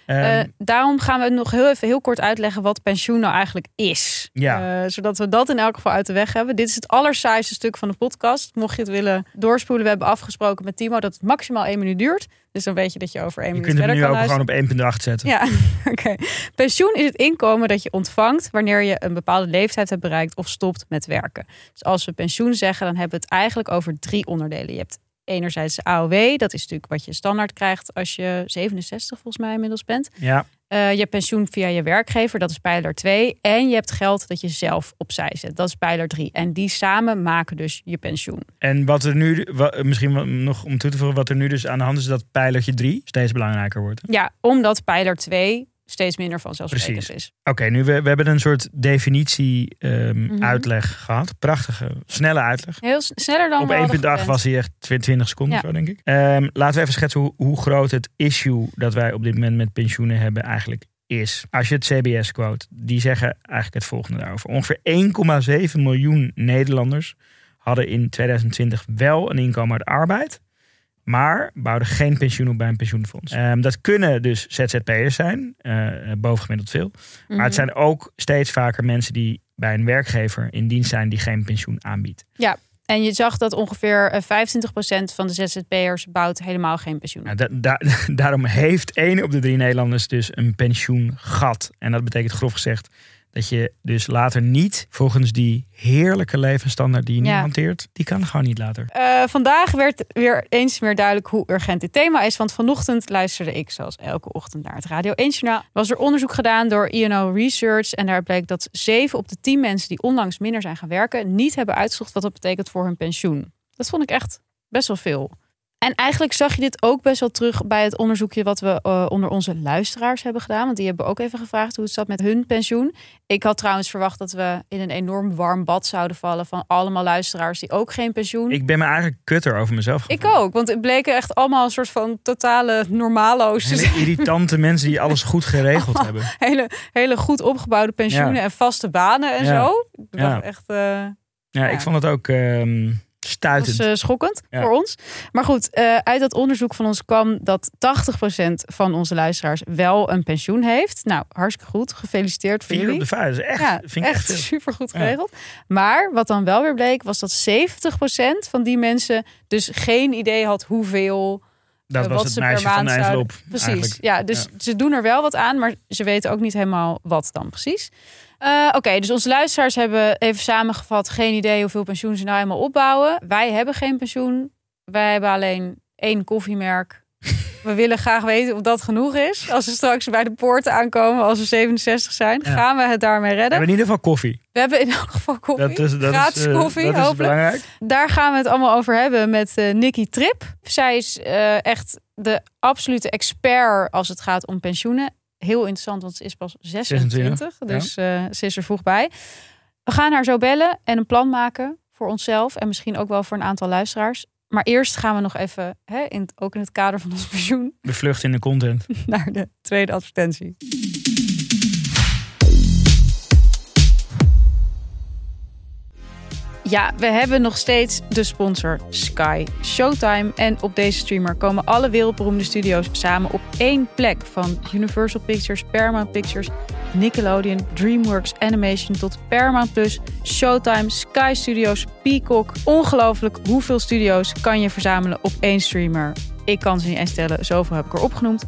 Ehm, Eh, daarom gaan we nog heel even heel kort uitleggen wat pensioen nou eigenlijk is. Ja. Eh, zodat we dat in elk geval uit de weg hebben. Dit is het allersaaiste stuk van de podcast. Mocht je het willen doorspoelen, we hebben afgesproken met Timo dat het maximaal één minuut duurt. Dus dan weet je dat je over één je minuut kunt hem verder nu kan ook luisteren. gewoon op 1.8 zetten. Ja, oké. Pensioen is het inkomen dat je ontvangt wanneer je een bepaalde leeftijd hebt bereikt of stopt met werken. Dus als we pensioen zeggen, dan hebben we het eigenlijk over drie onderdelen. Je hebt enerzijds AOW, dat is natuurlijk wat je standaard krijgt als je 67 volgens mij inmiddels bent. Ja. Eh, je hebt pensioen via je werkgever, dat is pijler 2. En je hebt geld dat je zelf opzij zet, dat is pijler 3. En die samen maken dus je pensioen. En wat er nu, misschien nog om toe te voegen, wat er nu dus aan de hand is, is dat pijlertje 3 steeds belangrijker wordt. Ja, omdat pijler 2 steeds minder vanzelfsprekend Precies. is. Oké, nu we, we hebben een soort definitie ehm, Mhm. uitleg gehad. Prachtige, snelle uitleg. Heel s- sneller dan Op 1.8 gepland. was hij echt 20 seconden, Ja. zo denk ik. Ehm, laten we even schetsen hoe, hoe groot het issue dat wij op dit moment met pensioenen hebben eigenlijk is. Als je het CBS quote, die zeggen eigenlijk het volgende daarover. Ongeveer 1,7 miljoen Nederlanders hadden in 2020 wel een inkomen uit arbeid. Maar bouwden geen pensioen op bij een pensioenfonds. Ehm, dat kunnen dus ZZP'ers zijn, eh bovengemiddeld veel. Maar het Mhm. zijn ook steeds vaker mensen die bij een werkgever in dienst zijn die geen pensioen aanbiedt. En je zag dat ongeveer eh, 25% van de ZZP'ers bouwt helemaal geen pensioen. Nou, da- da- daarom heeft één op de drie Nederlanders dus een pensioengat. En dat betekent grof gezegd Dat je dus later niet volgens die heerlijke levensstandaard die je nu Ja. hanteert, die kan gewoon niet later. Eh, vandaag werd weer eens meer duidelijk hoe urgent dit thema is. Want vanochtend luisterde ik, zoals elke ochtend, naar het Radio 1 Journaal. Was er onderzoek gedaan door INO Research. En daar bleek dat 7 op de 10 mensen die onlangs minder zijn gaan werken... niet hebben uitgezocht wat dat betekent voor hun pensioen. Dat vond ik echt best wel veel. En eigenlijk zag je dit ook best wel terug bij het onderzoekje wat we eh, onder onze luisteraars hebben gedaan. Want die hebben ook even gevraagd hoe het zat met hun pensioen. Ik had trouwens verwacht dat we in een enorm warm bad zouden vallen van allemaal luisteraars die ook geen pensioen. Ik ben me eigenlijk kutter over mezelf. Ik ook, want het bleken echt allemaal een soort van totale normalo's. Hele irritante mensen die alles goed geregeld hebben. Hele, hele goed opgebouwde pensioenen Ja. en vaste banen en Ja. zo. Ik Ja. dacht echt... eh, Ja, Ja. ik vond het ook Dat stuitend. is eh, schokkend Ja. voor ons. Maar goed, eh, uit dat onderzoek van ons kwam dat 80% van onze luisteraars wel een pensioen heeft. Nou, hartstikke goed. Gefeliciteerd voor jullie. de vijf, dat is echt, ja, vind ik echt, super goed Ja. geregeld. Maar wat dan wel weer bleek, was dat 70% van die mensen dus geen idee had hoeveel Dat eh, was wat het ze meisje per van maand de envelop. Precies. eigenlijk. Ja, dus ze doen er wel wat aan, maar ze weten ook niet helemaal wat dan precies. Eh, Oké, dus onze luisteraars hebben even samengevat geen idee hoeveel pensioen ze nou helemaal opbouwen. Wij hebben geen pensioen. Wij hebben alleen één koffiemerk. We willen graag weten of dat genoeg is. Als we straks bij de poorten aankomen, als we 67 zijn, Ja. gaan we het daarmee We redden. hebben in ieder geval koffie. We hebben in elk geval koffie. Dat is, dat Gratis is, eh, koffie, dat is hopelijk. belangrijk. Daar gaan we het allemaal over hebben met eh Nikki Trip. Zij is echt de absolute expert als het gaat om pensioenen. Heel interessant, want ze is pas 26. 26, dus eh, ze is er vroeg bij. We gaan haar zo bellen en een plan maken voor onszelf. En misschien ook wel voor een aantal luisteraars. Maar eerst gaan we nog even, hè, in, ook in het kader van ons pensioen, De vlucht in de content. naar de tweede advertentie. Ja, we hebben nog steeds de sponsor Sky Showtime. En op deze streamer komen alle wereldberoemde studio's samen op één plek. Van Universal Pictures, Paramount Pictures, Nickelodeon, DreamWorks Animation tot Paramount Plus, Showtime, Sky Studios, Peacock. Ongelooflijk hoeveel studio's kan je verzamelen op één streamer. Ik kan ze niet eens tellen, zoveel heb ik er opgenoemd.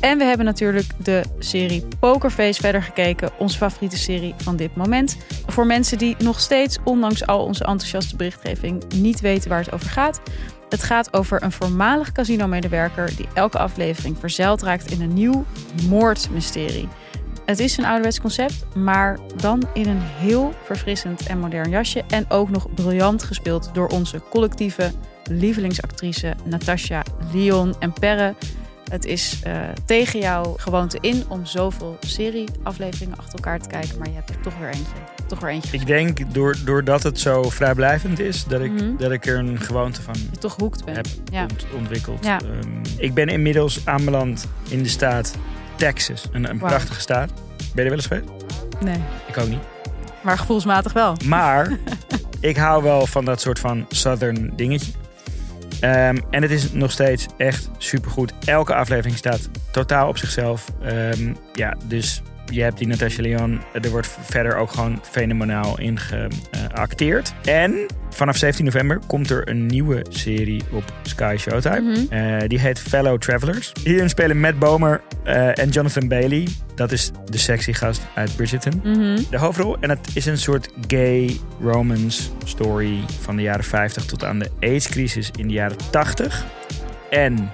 En we hebben natuurlijk de serie Pokerface verder gekeken. Onze favoriete serie van dit moment. Voor mensen die nog steeds, ondanks al onze enthousiaste berichtgeving, niet weten waar het over gaat. Het gaat over een voormalig casino-medewerker die elke aflevering verzeild raakt in een nieuw moordmysterie. Het is een ouderwets concept, maar dan in een heel verfrissend en modern jasje. En ook nog briljant gespeeld door onze collectieve lievelingsactrice Natasha Lyon en Perre. Het is eh, tegen jouw gewoonte in om zoveel serieafleveringen achter elkaar te kijken, maar je hebt er toch weer eentje. Toch weer eentje. Ik denk door, doordat het zo vrijblijvend is, dat ik, Mhm. dat ik er een gewoonte van Je toch hoekt bent. heb Ja. ont- ontwikkeld. Ja. Ehm, ik ben inmiddels aanbeland in de staat Texas. Een, een prachtige staat. Ben je er wel eens geweest? Nee, Ik ook niet. maar gevoelsmatig wel. Maar ik hou wel van dat soort van southern dingetje. Ehm, en het is nog steeds echt supergoed. Elke aflevering staat totaal op zichzelf. Ehm, ja, dus je hebt die Natasha Leon. Er wordt verder ook gewoon fenomenaal in geacteerd. En vanaf 17 november komt er een nieuwe serie op Sky Showtime. Mhm. Eh, die heet Fellow Travelers. Hierin spelen Matt Bomer eh, en Jonathan Bailey. Dat is de sexy gast uit Bridgerton Mhm. de hoofdrol. En het is een soort gay romance story van de jaren 50 tot aan de AIDS-crisis in de jaren 80. En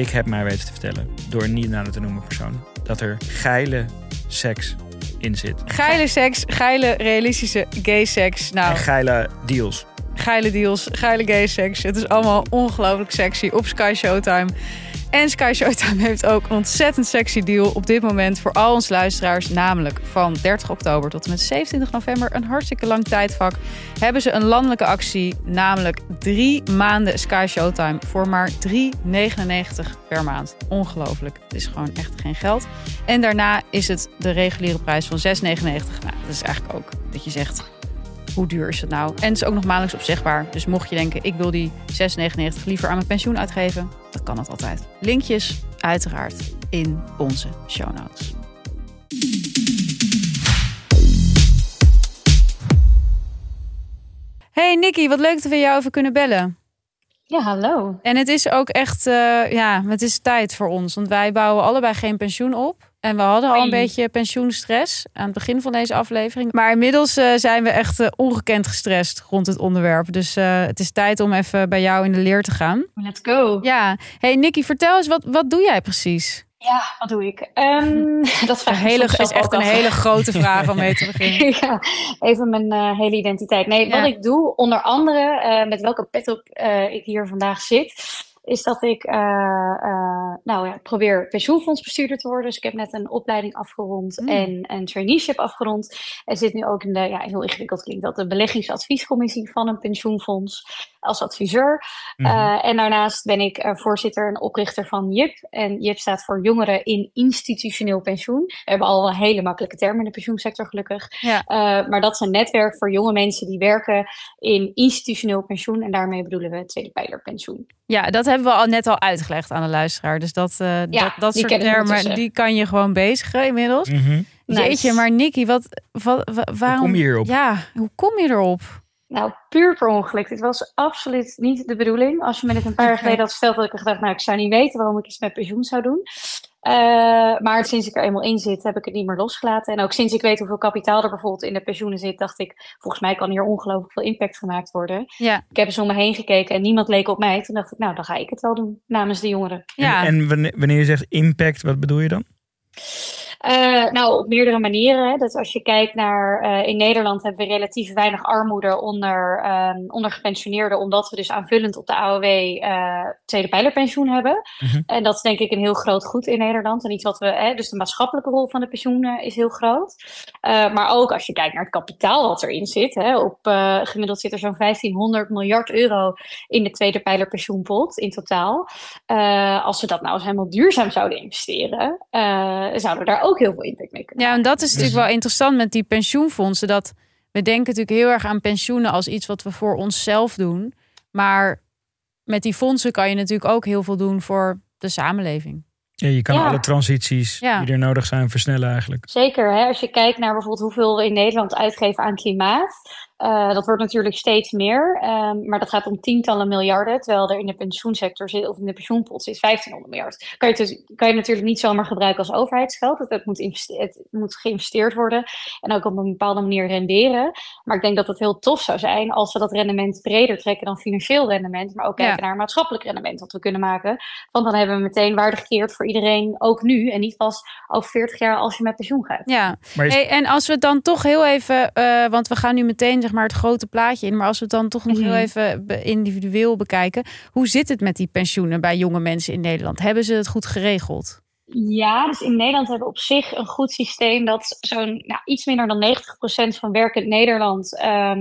ik heb mij weten te vertellen, door niet nader te noemen persoon, dat er geile seks in zit. Geile seks, geile realistische gay seks. Nou, En geile deals. geile deals, geile gay seks. Het is allemaal ongelooflijk sexy op Sky Showtime. En Sky Showtime heeft ook een ontzettend sexy deal op dit moment voor al onze luisteraars. Namelijk van 30 oktober tot en met 27 november, een hartstikke lang tijdvak, hebben ze een landelijke actie. Namelijk drie maanden Sky Showtime voor maar 3,99 per maand. Ongelooflijk. Het is gewoon echt geen geld. En daarna is het de reguliere prijs van 6,99. Nou, dat is eigenlijk ook dat je zegt, hoe duur is het nou? En het is ook nog maandelijks opzegbaar. Dus mocht je denken, ik wil die 6,99 liever aan mijn pensioen uitgeven, dan kan dat altijd. Linkjes uiteraard in onze show notes. Hey Nikki, wat leuk dat we jou even kunnen bellen. Ja, hallo. En het is ook echt, eh, ja, het is tijd voor ons. Want wij bouwen allebei geen pensioen op. En we hadden al een beetje pensioenstress aan het begin van deze aflevering. Maar inmiddels eh, zijn we echt eh, ongekend gestrest rond het onderwerp. Dus eh, het is tijd om even bij jou in de leer te gaan. Let's go. Ja, hey Nicky, vertel eens, wat, wat doe jij precies? Ja, wat doe ik? Ehm, dat vraag hele, is echt een af. hele grote vraag om mee te beginnen. ja, even mijn hele identiteit. Nee, Ja. wat ik doe, onder andere, eh, met welke pet op eh, ik hier vandaag zit, is dat ik eh, eh, nou ja, probeer pensioenfondsbestuurder te worden. Dus ik heb net een opleiding afgerond Mm. en een traineeship afgerond. En zit nu ook in de, ja, heel ingewikkeld klinkt dat, de beleggingsadviescommissie van een pensioenfonds als adviseur. Mhm. Eh, en daarnaast ben ik eh, voorzitter en oprichter van JIP. En JIP staat voor Jongeren in Institutioneel Pensioen. We hebben al wel hele makkelijke termen in de pensioensector, gelukkig. Ja. Eh, maar dat is een netwerk voor jonge mensen die werken in institutioneel pensioen. En daarmee bedoelen we tweede pijler pensioen. Ja, dat hebben we al net al uitgelegd aan de luisteraar. Dus dat, eh, dat, dat soort termen, die kan je gewoon bezigen inmiddels. Nice. Jeetje, maar Nicky, wat, wat, wa- waarom... kom je hierop? Ja, hoe kom je erop? Nou, puur per ongeluk. Dit was absoluut niet de bedoeling. Als je me dit een paar jaar geleden had gesteld, had ik gedacht, nou, ik zou niet weten waarom ik iets met pensioen zou doen. Eh, maar sinds ik er eenmaal in zit, heb ik het niet meer losgelaten. En ook sinds ik weet hoeveel kapitaal er bijvoorbeeld in de pensioenen zit, dacht ik, volgens mij kan hier ongelooflijk veel impact gemaakt worden. Ja, Ik heb eens om me heen gekeken en niemand leek op mij. Toen dacht ik, nou, dan ga ik het wel doen namens de jongeren. ja. En, en wanneer, wanneer je zegt impact, wat bedoel je dan? Eh, nou, op meerdere manieren. Hè. Dus als je kijkt naar, eh, in Nederland hebben we relatief weinig armoede onder, ehm onder gepensioneerden, omdat we dus aanvullend op de AOW eh, tweede pijlerpensioen hebben. Mhm. En dat is denk ik een heel groot goed in Nederland. En iets wat we, hè, dus de maatschappelijke rol van de pensioen eh, is heel groot. Maar ook als je kijkt naar het kapitaal wat erin zit. Hè, op, gemiddeld zit er zo'n 1500 miljard euro in de tweede pijler pensioenpot in totaal. Als we dat nou eens helemaal duurzaam zouden investeren, zouden we daar ook heel veel impact mee kunnen ja, en dat is Dus- natuurlijk wel interessant met die pensioenfondsen. Dat we denken natuurlijk heel erg aan pensioenen als iets wat we voor onszelf doen. Maar met die fondsen kan je natuurlijk ook heel veel doen voor de samenleving. Ja, je kan Ja. alle transities Ja. die er nodig zijn versnellen eigenlijk. Zeker, hè? als je kijkt naar bijvoorbeeld hoeveel we in Nederland uitgeven aan klimaat. Eh, dat wordt natuurlijk steeds meer, ehm, maar dat gaat om tientallen miljarden. Terwijl er in de pensioensector zit, of in de pensioenpot zit 1500 miljard. Kan je, dus, kan je natuurlijk niet zomaar gebruiken als overheidsgeld. Het, het, moet investe- het moet geïnvesteerd worden en ook op een bepaalde manier renderen. Maar ik denk dat het heel tof zou zijn als we dat rendement breder trekken dan financieel rendement. Maar ook Ja. kijken naar maatschappelijk rendement wat we kunnen maken. Want dan hebben we meteen waarde gecreëerd voor iedereen, ook nu. En niet pas over 40 jaar als je met pensioen gaat. Ja, Maar is- hey, en als we dan toch heel even, eh, want we gaan nu meteen zeg maar het grote plaatje in, maar als we het dan toch nog heel Mhm. even individueel bekijken, hoe zit het met die pensioenen bij jonge mensen in Nederland? Hebben ze het goed geregeld? Ja, dus in Nederland hebben we op zich een goed systeem dat zo'n nou, iets minder dan 90% van werkend Nederland ehm,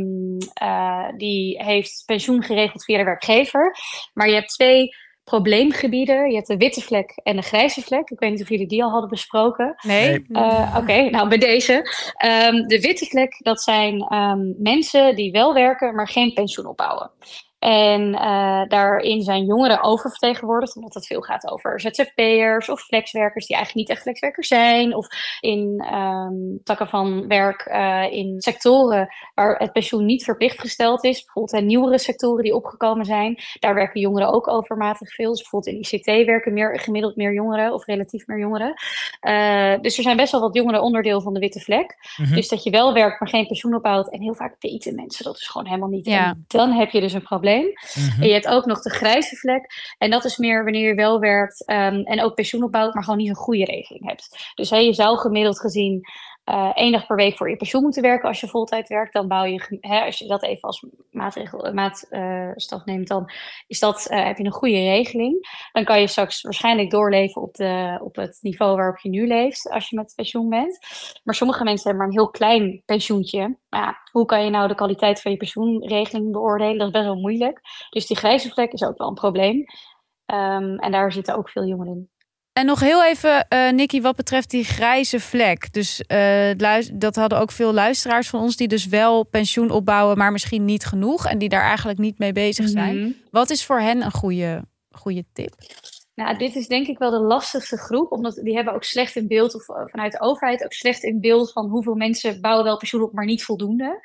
eh, die heeft pensioen geregeld via de werkgever. Maar je hebt twee probleemgebieden. Je hebt de witte vlek en de grijze vlek. Ik weet niet of jullie die al hadden besproken. Nee? Eh, Oké, nou bij deze. Ehm, de witte vlek, dat zijn ehm, mensen die wel werken, maar geen pensioen opbouwen. En eh, daarin zijn jongeren oververtegenwoordigd, omdat het veel gaat over ZZP'ers of flexwerkers die eigenlijk niet echt flexwerkers zijn. Of in ehm, takken van werk eh, in sectoren waar het pensioen niet verplicht gesteld is. Bijvoorbeeld in nieuwere sectoren die opgekomen zijn. Daar werken jongeren ook overmatig veel. Dus bijvoorbeeld in ICT werken meer, gemiddeld meer jongeren of relatief meer jongeren. Eh, dus er zijn best wel wat jongeren onderdeel van de witte vlek. Mhm. Dus dat je wel werkt, maar geen pensioen opbouwt. En heel vaak weten mensen dat is gewoon helemaal niet. Ja. En dan heb je dus een probleem. Mhm. En je hebt ook nog de grijze vlek. En dat is meer wanneer je wel werkt ehm, en ook pensioen opbouwt, maar gewoon niet een goede regeling hebt. Dus hè, je zou gemiddeld gezien eh één dag per week voor je pensioen moeten werken als je voltijd werkt. Dan bouw je, hè, als je dat even als maatregel, eh, maatstaf neemt, dan is dat, eh, heb je een goede regeling. Dan kan je straks waarschijnlijk doorleven op, de, op het niveau waarop je nu leeft als je met pensioen bent. Maar sommige mensen hebben maar een heel klein pensioentje. Ja, hoe kan je nou de kwaliteit van je pensioenregeling beoordelen? Dat is best wel moeilijk. Dus die grijze vlek is ook wel een probleem. Ehm, en daar zitten ook veel jongeren in. En nog heel even, eh Nicky, wat betreft die grijze vlek. Dus eh, dat hadden ook veel luisteraars van ons die dus wel pensioen opbouwen, maar misschien niet genoeg en die daar eigenlijk niet mee bezig zijn. Mhm. Wat is voor hen een goede, goede tip? Nou, dit is denk ik wel de lastigste groep, omdat die hebben ook slecht in beeld, of eh, vanuit de overheid ook slecht in beeld van hoeveel mensen bouwen wel pensioen op, maar niet voldoende.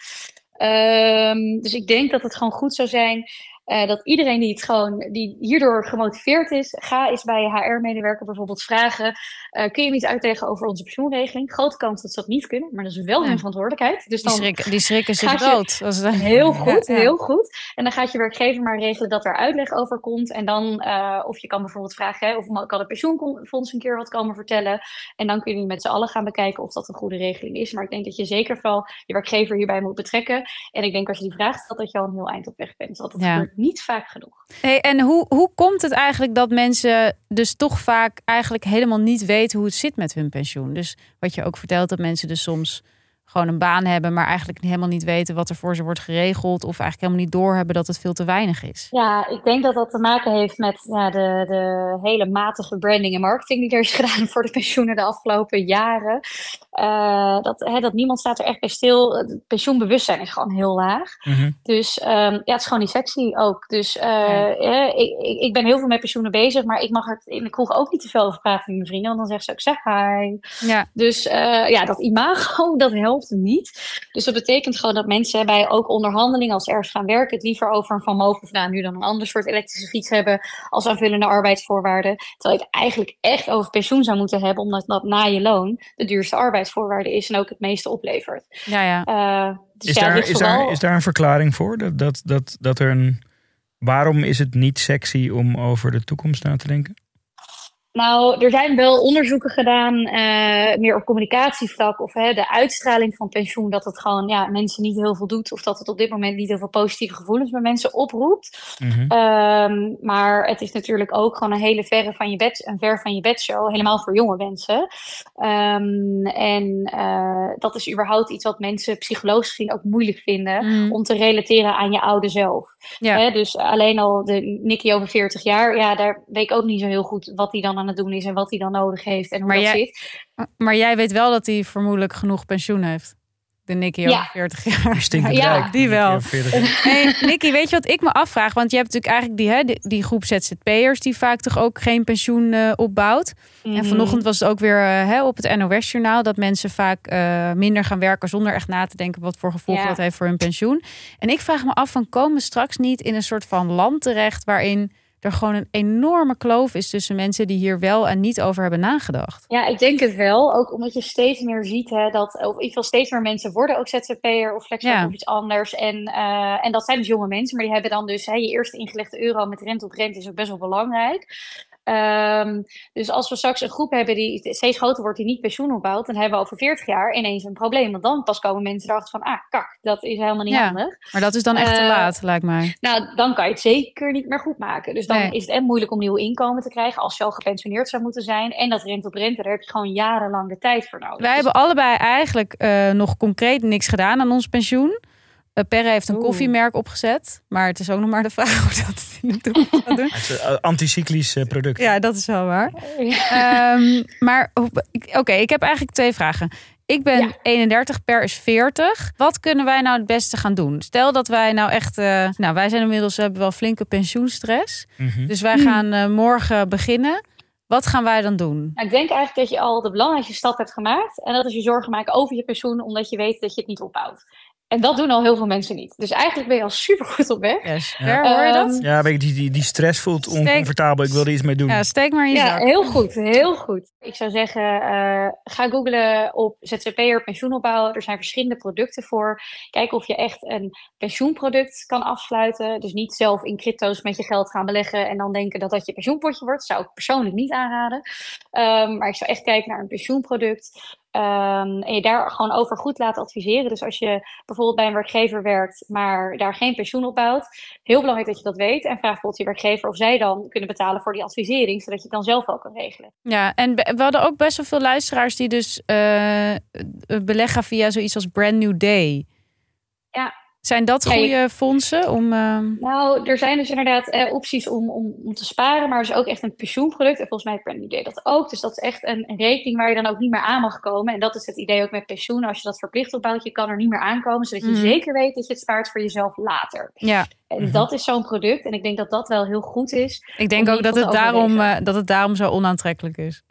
Ehm, dus ik denk dat het gewoon goed zou zijn Eh, dat iedereen die het gewoon, die hierdoor gemotiveerd is, ga eens bij je HR-medewerker bijvoorbeeld vragen: eh, kun je me iets uitleggen over onze pensioenregeling? Grote kans dat ze dat niet kunnen, maar dat is wel hun verantwoordelijkheid. Dus Die dan schrikken, die schrikken zich je- als het- Heel goed, Ja. heel goed. En dan gaat je werkgever maar regelen dat er uitleg over komt. En dan, eh, of je kan bijvoorbeeld vragen, hè, of kan het pensioenfonds een keer wat komen vertellen. En dan kun je met z'n allen gaan bekijken of dat een goede regeling is. Maar ik denk dat je zeker vooral je werkgever hierbij moet betrekken. En ik denk als je die vraag stelt, dat je al een heel eind op weg bent. Dat Ja. Niet vaak genoeg. Hey, en hoe, hoe komt het eigenlijk dat mensen dus toch vaak eigenlijk helemaal niet weten hoe het zit met hun pensioen? Dus wat je ook vertelt, dat mensen dus soms gewoon een baan hebben, maar eigenlijk helemaal niet weten wat er voor ze wordt geregeld. Of eigenlijk helemaal niet doorhebben dat het veel te weinig is. Ja, ik denk dat dat te maken heeft met ja, de, de hele matige branding en marketing die er is gedaan voor de pensioenen de afgelopen jaren. Eh, dat, hè, dat niemand staat er echt bij stil. Het pensioenbewustzijn is gewoon heel laag. Dus ehm, ja, het is gewoon niet sexy ook. Dus eh, eh, ik, ik, ik ben heel veel met pensioenen bezig, maar ik mag er in de kroeg ook niet te veel over praten met mijn vrienden, want dan zeggen ze ook zeg hi. Ja. Dus eh, ja, dat imago, dat helpt niet. Dus dat betekent gewoon dat mensen bij ook onderhandelingen, als ze ergens gaan werken, het liever over een Van Moof of nou, nu dan een ander soort elektrische fiets hebben als aanvullende arbeidsvoorwaarden. Terwijl je het eigenlijk echt over pensioen zou moeten hebben, omdat dat na je loon de duurste arbeidsvoorwaarde is en ook het meeste oplevert. Ja, ja. Eh, dus Is, ja, het daar, ligt is, vooral- daar, is daar een verklaring voor? Dat, dat, dat, dat er een. Waarom is het niet sexy om over de toekomst na te denken? Nou, er zijn wel onderzoeken gedaan, eh, meer op communicatievlak, of hè, de uitstraling van pensioen, dat het gewoon ja, mensen niet heel veel doet, of dat het op dit moment niet heel veel positieve gevoelens bij mensen oproept. Ehm, maar het is natuurlijk ook gewoon een hele verre van je bed, een ver van je bedshow, helemaal voor jonge mensen. Ehm, en eh, dat is überhaupt iets wat mensen psychologisch gezien ook moeilijk vinden Mm. om te relateren aan je oude zelf. Ja. Hè, dus alleen al de Nicky over 40 jaar, ja, daar weet ik ook niet zo heel goed wat hij dan aan het doen is en wat hij dan nodig heeft en hoe Maar dat jij, zit. maar jij weet wel dat hij vermoedelijk genoeg pensioen heeft. De Nicky Ja. over 40 jaar. Stinkend Ja. rijk. Die wel. over 40 jaar. Hey, Nicky, weet je wat ik me afvraag? Want je hebt natuurlijk eigenlijk die, hè, die, die groep ZZP'ers die vaak toch ook geen pensioen eh, opbouwt. En Mhm. vanochtend was het ook weer eh, hè, op het NOS-journaal dat mensen vaak eh, minder gaan werken zonder echt na te denken wat voor gevolgen Ja. dat heeft voor hun pensioen. En ik vraag me af van komen we straks niet in een soort van land terecht waarin er gewoon een enorme kloof is tussen mensen die hier wel en niet over hebben nagedacht. Ja, ik denk het wel. Ook omdat je steeds meer ziet hè, dat, of in ieder geval steeds meer mensen worden ook ZZP'er of flexwerker Ja. of iets anders. En, eh, en dat zijn dus jonge mensen, maar die hebben dan dus hè, je eerste ingelegde euro met rente op rente is ook best wel belangrijk. Ehm, dus als we straks een groep hebben die steeds groter wordt, die niet pensioen opbouwt, dan hebben we over 40 jaar ineens een probleem. Want dan pas komen mensen erachter van, ah, kak, dat is helemaal niet Ja, handig. maar dat is dan echt te Eh, laat, lijkt mij. Nou, dan kan je het zeker niet meer goed maken. Dus dan Nee. is het en moeilijk om nieuw inkomen te krijgen als je al gepensioneerd zou moeten zijn. En dat rente op rente, daar heb je gewoon jarenlang de tijd voor nodig. Wij Dus- hebben allebei eigenlijk eh, nog concreet niks gedaan aan ons pensioen. Eh, Perre heeft een Oeh. koffiemerk opgezet. Maar het is ook nog maar de vraag hoe dat in de toekomst gaat doen. Het is een anticyclisch eh, product. Ja, dat is wel waar. Ehm, maar oké, ik heb eigenlijk twee vragen. Ik ben 31, Per is 40. Wat kunnen wij nou het beste gaan doen? Stel dat wij nou echt... eh, nou, wij zijn inmiddels we hebben wel flinke pensioenstress. Mhm. Dus wij gaan eh, morgen beginnen. Wat gaan wij dan doen? Nou, ik denk eigenlijk dat je al de belangrijkste stap hebt gemaakt. En dat is je zorgen maken over je pensioen, omdat je weet dat je het niet opbouwt. En dat doen al heel veel mensen niet. Dus eigenlijk ben je al super goed op weg. Yes. Ja. Hoor je dat? Ehm, Ja, weet je, die, die, die stress voelt oncomfortabel. Ik wil er iets mee doen. Ja, steek maar in je Ja, zak. heel goed, heel goed. Ik zou zeggen, eh, ga googlen op ZZP'er pensioenopbouw. Er zijn verschillende producten voor. Kijk of je echt een pensioenproduct kan afsluiten. Dus niet zelf in crypto's met je geld gaan beleggen en dan denken dat dat je pensioenpotje wordt. Dat zou ik persoonlijk niet aanraden. Ehm, maar ik zou echt kijken naar een pensioenproduct. Ehm, en je daar gewoon over goed laten adviseren. Dus als je bijvoorbeeld bij een werkgever werkt, maar daar geen pensioen op bouwt, heel belangrijk dat je dat weet. En vraag bijvoorbeeld je werkgever of zij dan kunnen betalen voor die advisering, zodat je het dan zelf wel kan regelen. Ja, en we hadden ook best wel veel luisteraars die dus eh, beleggen via zoiets als Brand New Day. Ja. Zijn dat goede fondsen om... ehm, Nou, er zijn dus inderdaad eh, opties om, om, om te sparen, maar er is ook echt een pensioenproduct. En volgens mij heeft Brand Day dat ook. Dus dat is echt een, een rekening waar je dan ook niet meer aan mag komen. En dat is het idee ook met pensioen. Als je dat verplicht opbouwt, je kan er niet meer aankomen, zodat je Mhm. zeker weet dat je het spaart voor jezelf later. Ja. En dat is zo'n product. En ik denk dat dat wel heel goed is. Ik denk ook dat het, daarom, eh, dat het daarom zo onaantrekkelijk is.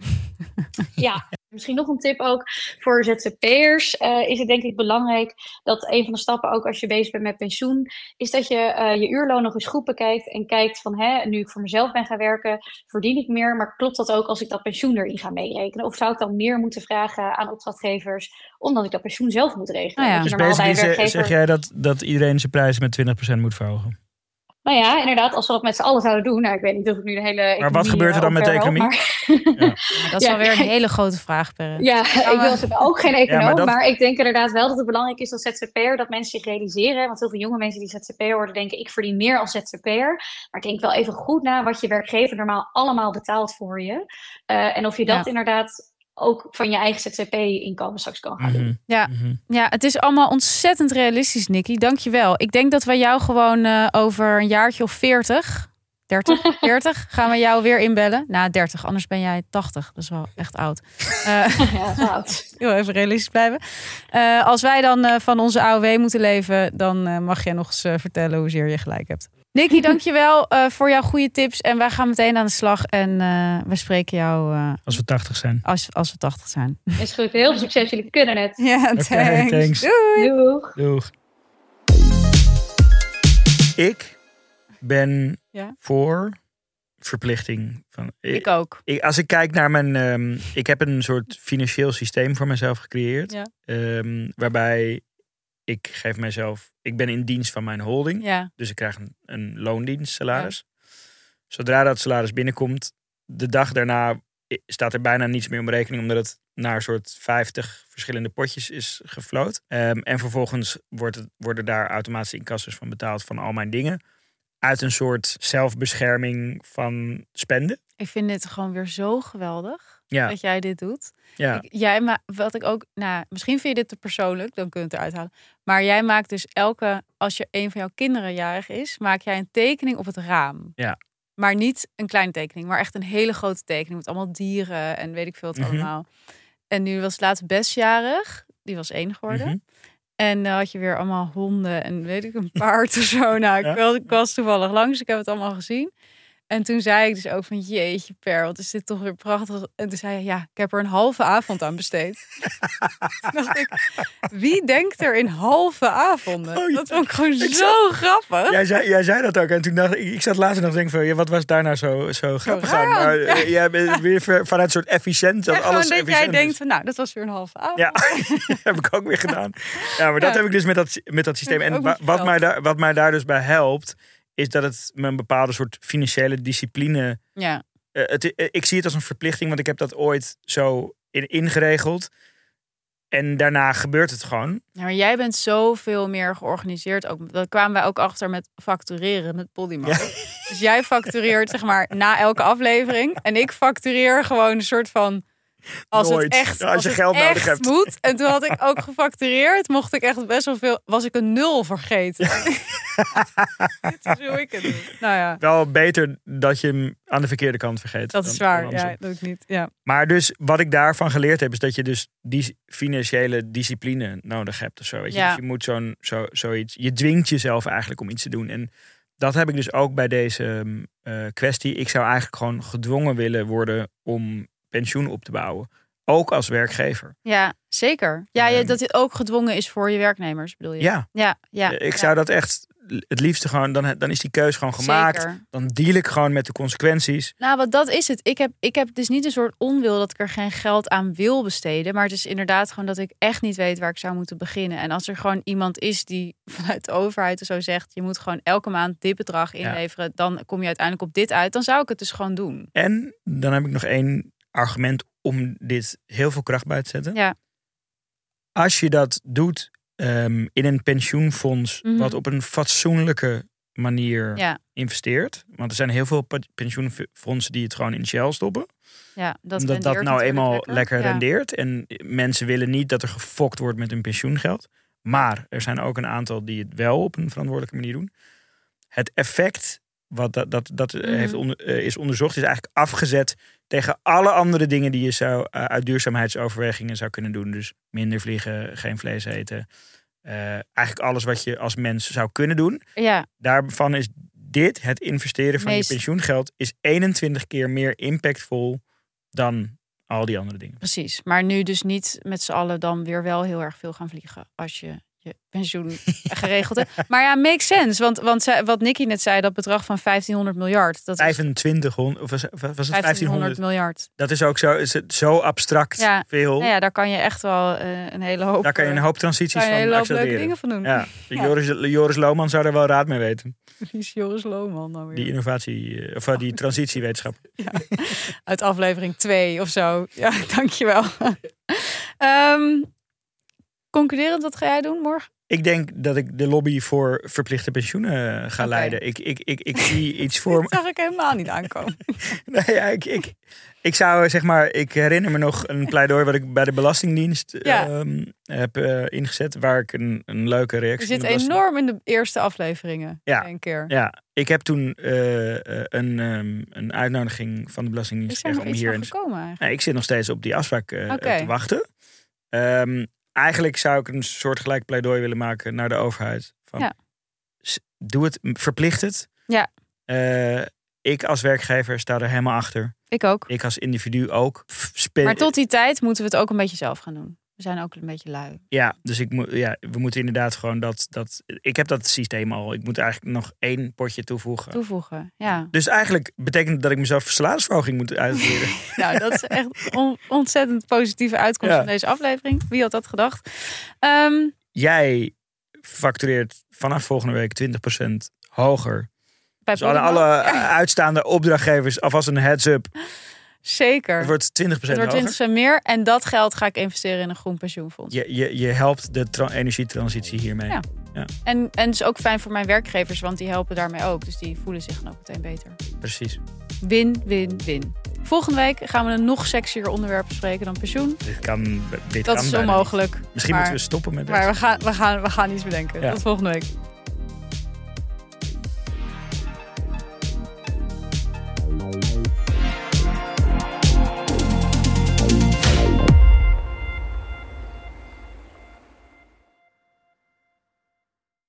Ja, Misschien nog een tip ook voor ZZP'ers uh, is het denk ik belangrijk dat een van de stappen ook als je bezig bent met pensioen, is dat je uh, je uurloon nog eens goed bekijkt en kijkt van hè, nu ik voor mezelf ben gaan werken, verdien ik meer, maar klopt dat ook als ik dat pensioen erin ga meerekenen? Of zou ik dan meer moeten vragen aan opdrachtgevers omdat ik dat pensioen zelf moet regelen? Nou ja. Dus basically werkgever... zeg jij dat, dat iedereen zijn prijzen met 20% moet verhogen? Nou ja, inderdaad, als we dat met z'n allen zouden doen. Nou, ik weet niet of ik nu de hele. Maar wat gebeurt er dan met de economie? Maar... Ja. dat is ja. wel weer een hele grote vraag, Per. Ja, ik wil ook geen econoom. maar, maar, ik denk inderdaad wel dat het belangrijk is als ZZP'er dat mensen zich realiseren. Want heel veel jonge mensen die ZZP'er worden denken: ik verdien meer als ZZP'er. Maar denk wel even goed na wat je werkgever normaal allemaal betaalt voor je. Uh, en of je dat inderdaad ook van je eigen ZZP-inkomen straks kan gaan doen. Mhm. Ja. Mhm. ja, het is allemaal ontzettend realistisch, Nicky. Dankjewel. Ik denk dat wij jou gewoon uh, over een jaartje of 40, 30, 40, gaan we jou weer inbellen. Nou, 30, anders ben jij 80. Dat is wel echt oud. Uh, ja, oud. Heel even realistisch blijven. Uh, als wij dan van onze AOW moeten leven, dan mag jij nog eens vertellen hoezeer je gelijk hebt. Nicky, dankjewel uh, voor jouw goede tips. En wij gaan meteen aan de slag. En uh, we spreken jou... Uh, als we 80 zijn. Als, als we 80 zijn. Is goed. Heel veel succes. Jullie kunnen het. Ja, okay, thanks. Doei. Doeg. Doeg. Ik ben ja? voor verplichting. Van, ik, ik ook. Ik, als ik kijk naar mijn... Um, ik heb een soort financieel systeem voor mezelf gecreëerd. Ja. Um, waarbij ik geef mijzelf, ik ben in dienst van mijn holding. Ja. Dus ik krijg een, een loondienst salaris. Zodra dat salaris binnenkomt, de dag daarna staat er bijna niets meer om rekening, omdat het naar een soort 50 verschillende potjes is gefloot. Um, en vervolgens wordt het, worden daar automatische incassos van betaald van al mijn dingen. Uit een soort zelfbescherming van spenden. Ik vind dit gewoon weer zo geweldig ja. dat jij dit doet. Ja. Ik, jij maar wat ik ook, nou, misschien vind je dit te persoonlijk, dan kun je het eruit halen. Maar jij maakt dus elke, als je een van jouw kinderen jarig is, maak jij een tekening op het raam. Ja. Maar niet een kleine tekening, maar echt een hele grote tekening met allemaal dieren en weet ik veel wat mm allemaal. En nu was laatst bestjarig, die was één geworden. Mhm. En dan had je weer allemaal honden en weet ik, een paard of zo. Nou, ik, ik was toevallig langs, ik heb het allemaal gezien. En toen zei ik dus ook van jeetje Per, wat is dit toch weer prachtig. En toen zei hij, ja, ik heb er een halve avond aan besteed. toen dacht ik, wie denkt er in halve avonden? Oh, dat vond ik gewoon zo grappig. Jij zei, jij zei dat ook. En toen dacht ik, ik zat laatst en nog denk van, ja, wat was daar nou zo, zo grappig aan? Maar ja. jij bent weer vanuit een soort efficiënt. Dat alles dat jij denkt van, nou, dat was weer een halve avond. Ja, heb ik ook weer gedaan. Ja, maar dat heb ik dus met dat, met dat systeem. En wat mij, daar, wat mij daar dus bij helpt is dat het me een bepaalde soort financiële discipline. Ja. Uh, het, uh, ik zie het als een verplichting, want ik heb dat ooit zo in, ingeregeld. En daarna gebeurt het gewoon. Ja, maar jij bent zoveel meer georganiseerd. Ook, dat kwamen wij ook achter met factureren met Polymo. Ja. Dus jij factureert zeg maar na elke aflevering. En ik factureer gewoon een soort van als het echt, als, je geld nodig hebt. moet. En toen had ik ook gefactureerd. Mocht ik echt best wel veel. Was ik een nul vergeten. Dit is hoe ik het doe. Nou ja. Wel beter dat je hem aan de verkeerde kant vergeet. Dat is waar. Ja, dat ik niet. Ja. Maar dus wat ik daarvan geleerd heb, is dat je dus die financiële discipline nodig hebt. Of zo. Weet je? Ja. Dus je moet zo'n zo, zoiets. Je dwingt jezelf eigenlijk om iets te doen. En dat heb ik dus ook bij deze uh, kwestie. Ik zou eigenlijk gewoon gedwongen willen worden om pensioen op te bouwen. Ook als werkgever. Ja, zeker. Ja, ehm, dat dit ook gedwongen is voor je werknemers, bedoel je? Ja. Ja, ja ik zou dat echt het liefste gewoon, dan, dan is die keus gewoon gemaakt. Zeker. Dan deal ik gewoon met de consequenties. Nou, wat dat is het. Ik heb, ik heb dus niet een soort onwil dat ik er geen geld aan wil besteden. Maar het is inderdaad gewoon dat ik echt niet weet waar ik zou moeten beginnen. En als er gewoon iemand is die vanuit de overheid zo zegt: je moet gewoon elke maand dit bedrag inleveren, dan kom je uiteindelijk op dit uit. Dan zou ik het dus gewoon doen. En dan heb ik nog één argument om dit heel veel kracht bij te zetten. Ja. Als je dat doet um, in een pensioenfonds, mm -hmm. wat op een fatsoenlijke manier ja. investeert. Want er zijn heel veel pensioenfondsen die het gewoon in Shell stoppen. Ja, dat Omdat dat nou eenmaal lekker, lekker ja. rendeert. En mensen willen niet dat er gefokt wordt met hun pensioengeld. Maar er zijn ook een aantal die het wel op een verantwoordelijke manier doen. Het effect wat dat, dat, dat mm. heeft onder, uh, is onderzocht, is eigenlijk afgezet tegen alle andere dingen die je zou uh, uit duurzaamheidsoverwegingen zou kunnen doen. Dus minder vliegen, geen vlees eten. Uh, eigenlijk alles wat je als mens zou kunnen doen. Ja. Daarvan is dit, het investeren van Meest... je pensioengeld, is 21 keer meer impactvol dan al die andere dingen. Precies. Maar nu dus niet met z'n allen dan weer wel heel erg veel gaan vliegen. Als je je pensioen geregeld hebt. Maar ja, makes sense. Want, want zij- wat Nicky net zei, dat bedrag van 1500 miljard. Dat is 2500, of was, was het 1500 1500? miljard. Dat is ook zo, is het zo abstract Ja, veel. nou ja, daar kan je echt wel eh, een hele hoop... Daar kan je een hoop eh, transities je een van hele hoop leuke dingen van doen. Ja, Ja. Joris, Joris Lohman zou er wel raad mee weten. Wie is Joris Lohman nou weer? Die innovatie, eh, of eh, die transitiewetenschap. Uit aflevering 2 of zo. Ja, dankjewel. Ehm concluderend, wat ga jij doen morgen? Ik denk dat ik de lobby voor verplichte pensioenen eh, ga leiden. Ik, ik, ik, ik zie iets voor me. Dat zag ik helemaal niet aankomen. Nee, ja, ik, ik, ik zou zeg maar, ik herinner me nog een pleidooi wat ik bij de Belastingdienst Ja. ehm, heb eh, ingezet, waar ik een, een leuke Je reactie zit de Belasting- enorm in de eerste afleveringen. Ja. Een keer. Ja, ik heb toen eh, een, ehm, een uitnodiging van de Is Belastingdienst er nog gekregen om iets hier gekomen eigenlijk? Nee, ik zit nog steeds op die afspraak te wachten. Ehm, eigenlijk zou ik een soortgelijk pleidooi willen maken naar de overheid. Van, Ja. Doe het, verplicht het. Ja. Eh, ik als werkgever sta er helemaal achter. Ik ook. Ik als individu ook. Spe- Maar tot die tijd moeten we het ook een beetje zelf gaan doen. We zijn ook een beetje lui. Ja, dus ik moet, ja, we moeten inderdaad gewoon dat, dat. Ik heb dat systeem al. Ik moet eigenlijk nog één potje toevoegen. Toevoegen, ja. Dus eigenlijk betekent dat ik mezelf salarisverhoging moet uitleren. Nou, dat is echt on- ontzettend positieve uitkomst Ja. van deze aflevering. Wie had dat gedacht? Ehm, Jij factureert vanaf volgende week 20% hoger. bij Dus alle, Podimo- alle Ja, uitstaande opdrachtgevers alvast een heads-up. Zeker. Het wordt 20% Het wordt hoger. 20% meer. En dat geld ga ik investeren in een groen pensioenfonds. Je, je, je helpt de tra- energietransitie hiermee. Ja. Ja, En, en het is ook fijn voor mijn werkgevers, want die helpen daarmee ook. Dus die voelen zich dan ook meteen beter. precies. Win, win, win. Volgende week gaan we een nog sexier onderwerp bespreken dan pensioen. Dit kan, dit Dat kan is onmogelijk. Misschien Maar- moeten we stoppen met Maar deze. we gaan, we gaan, we gaan iets bedenken. Ja. Tot volgende week.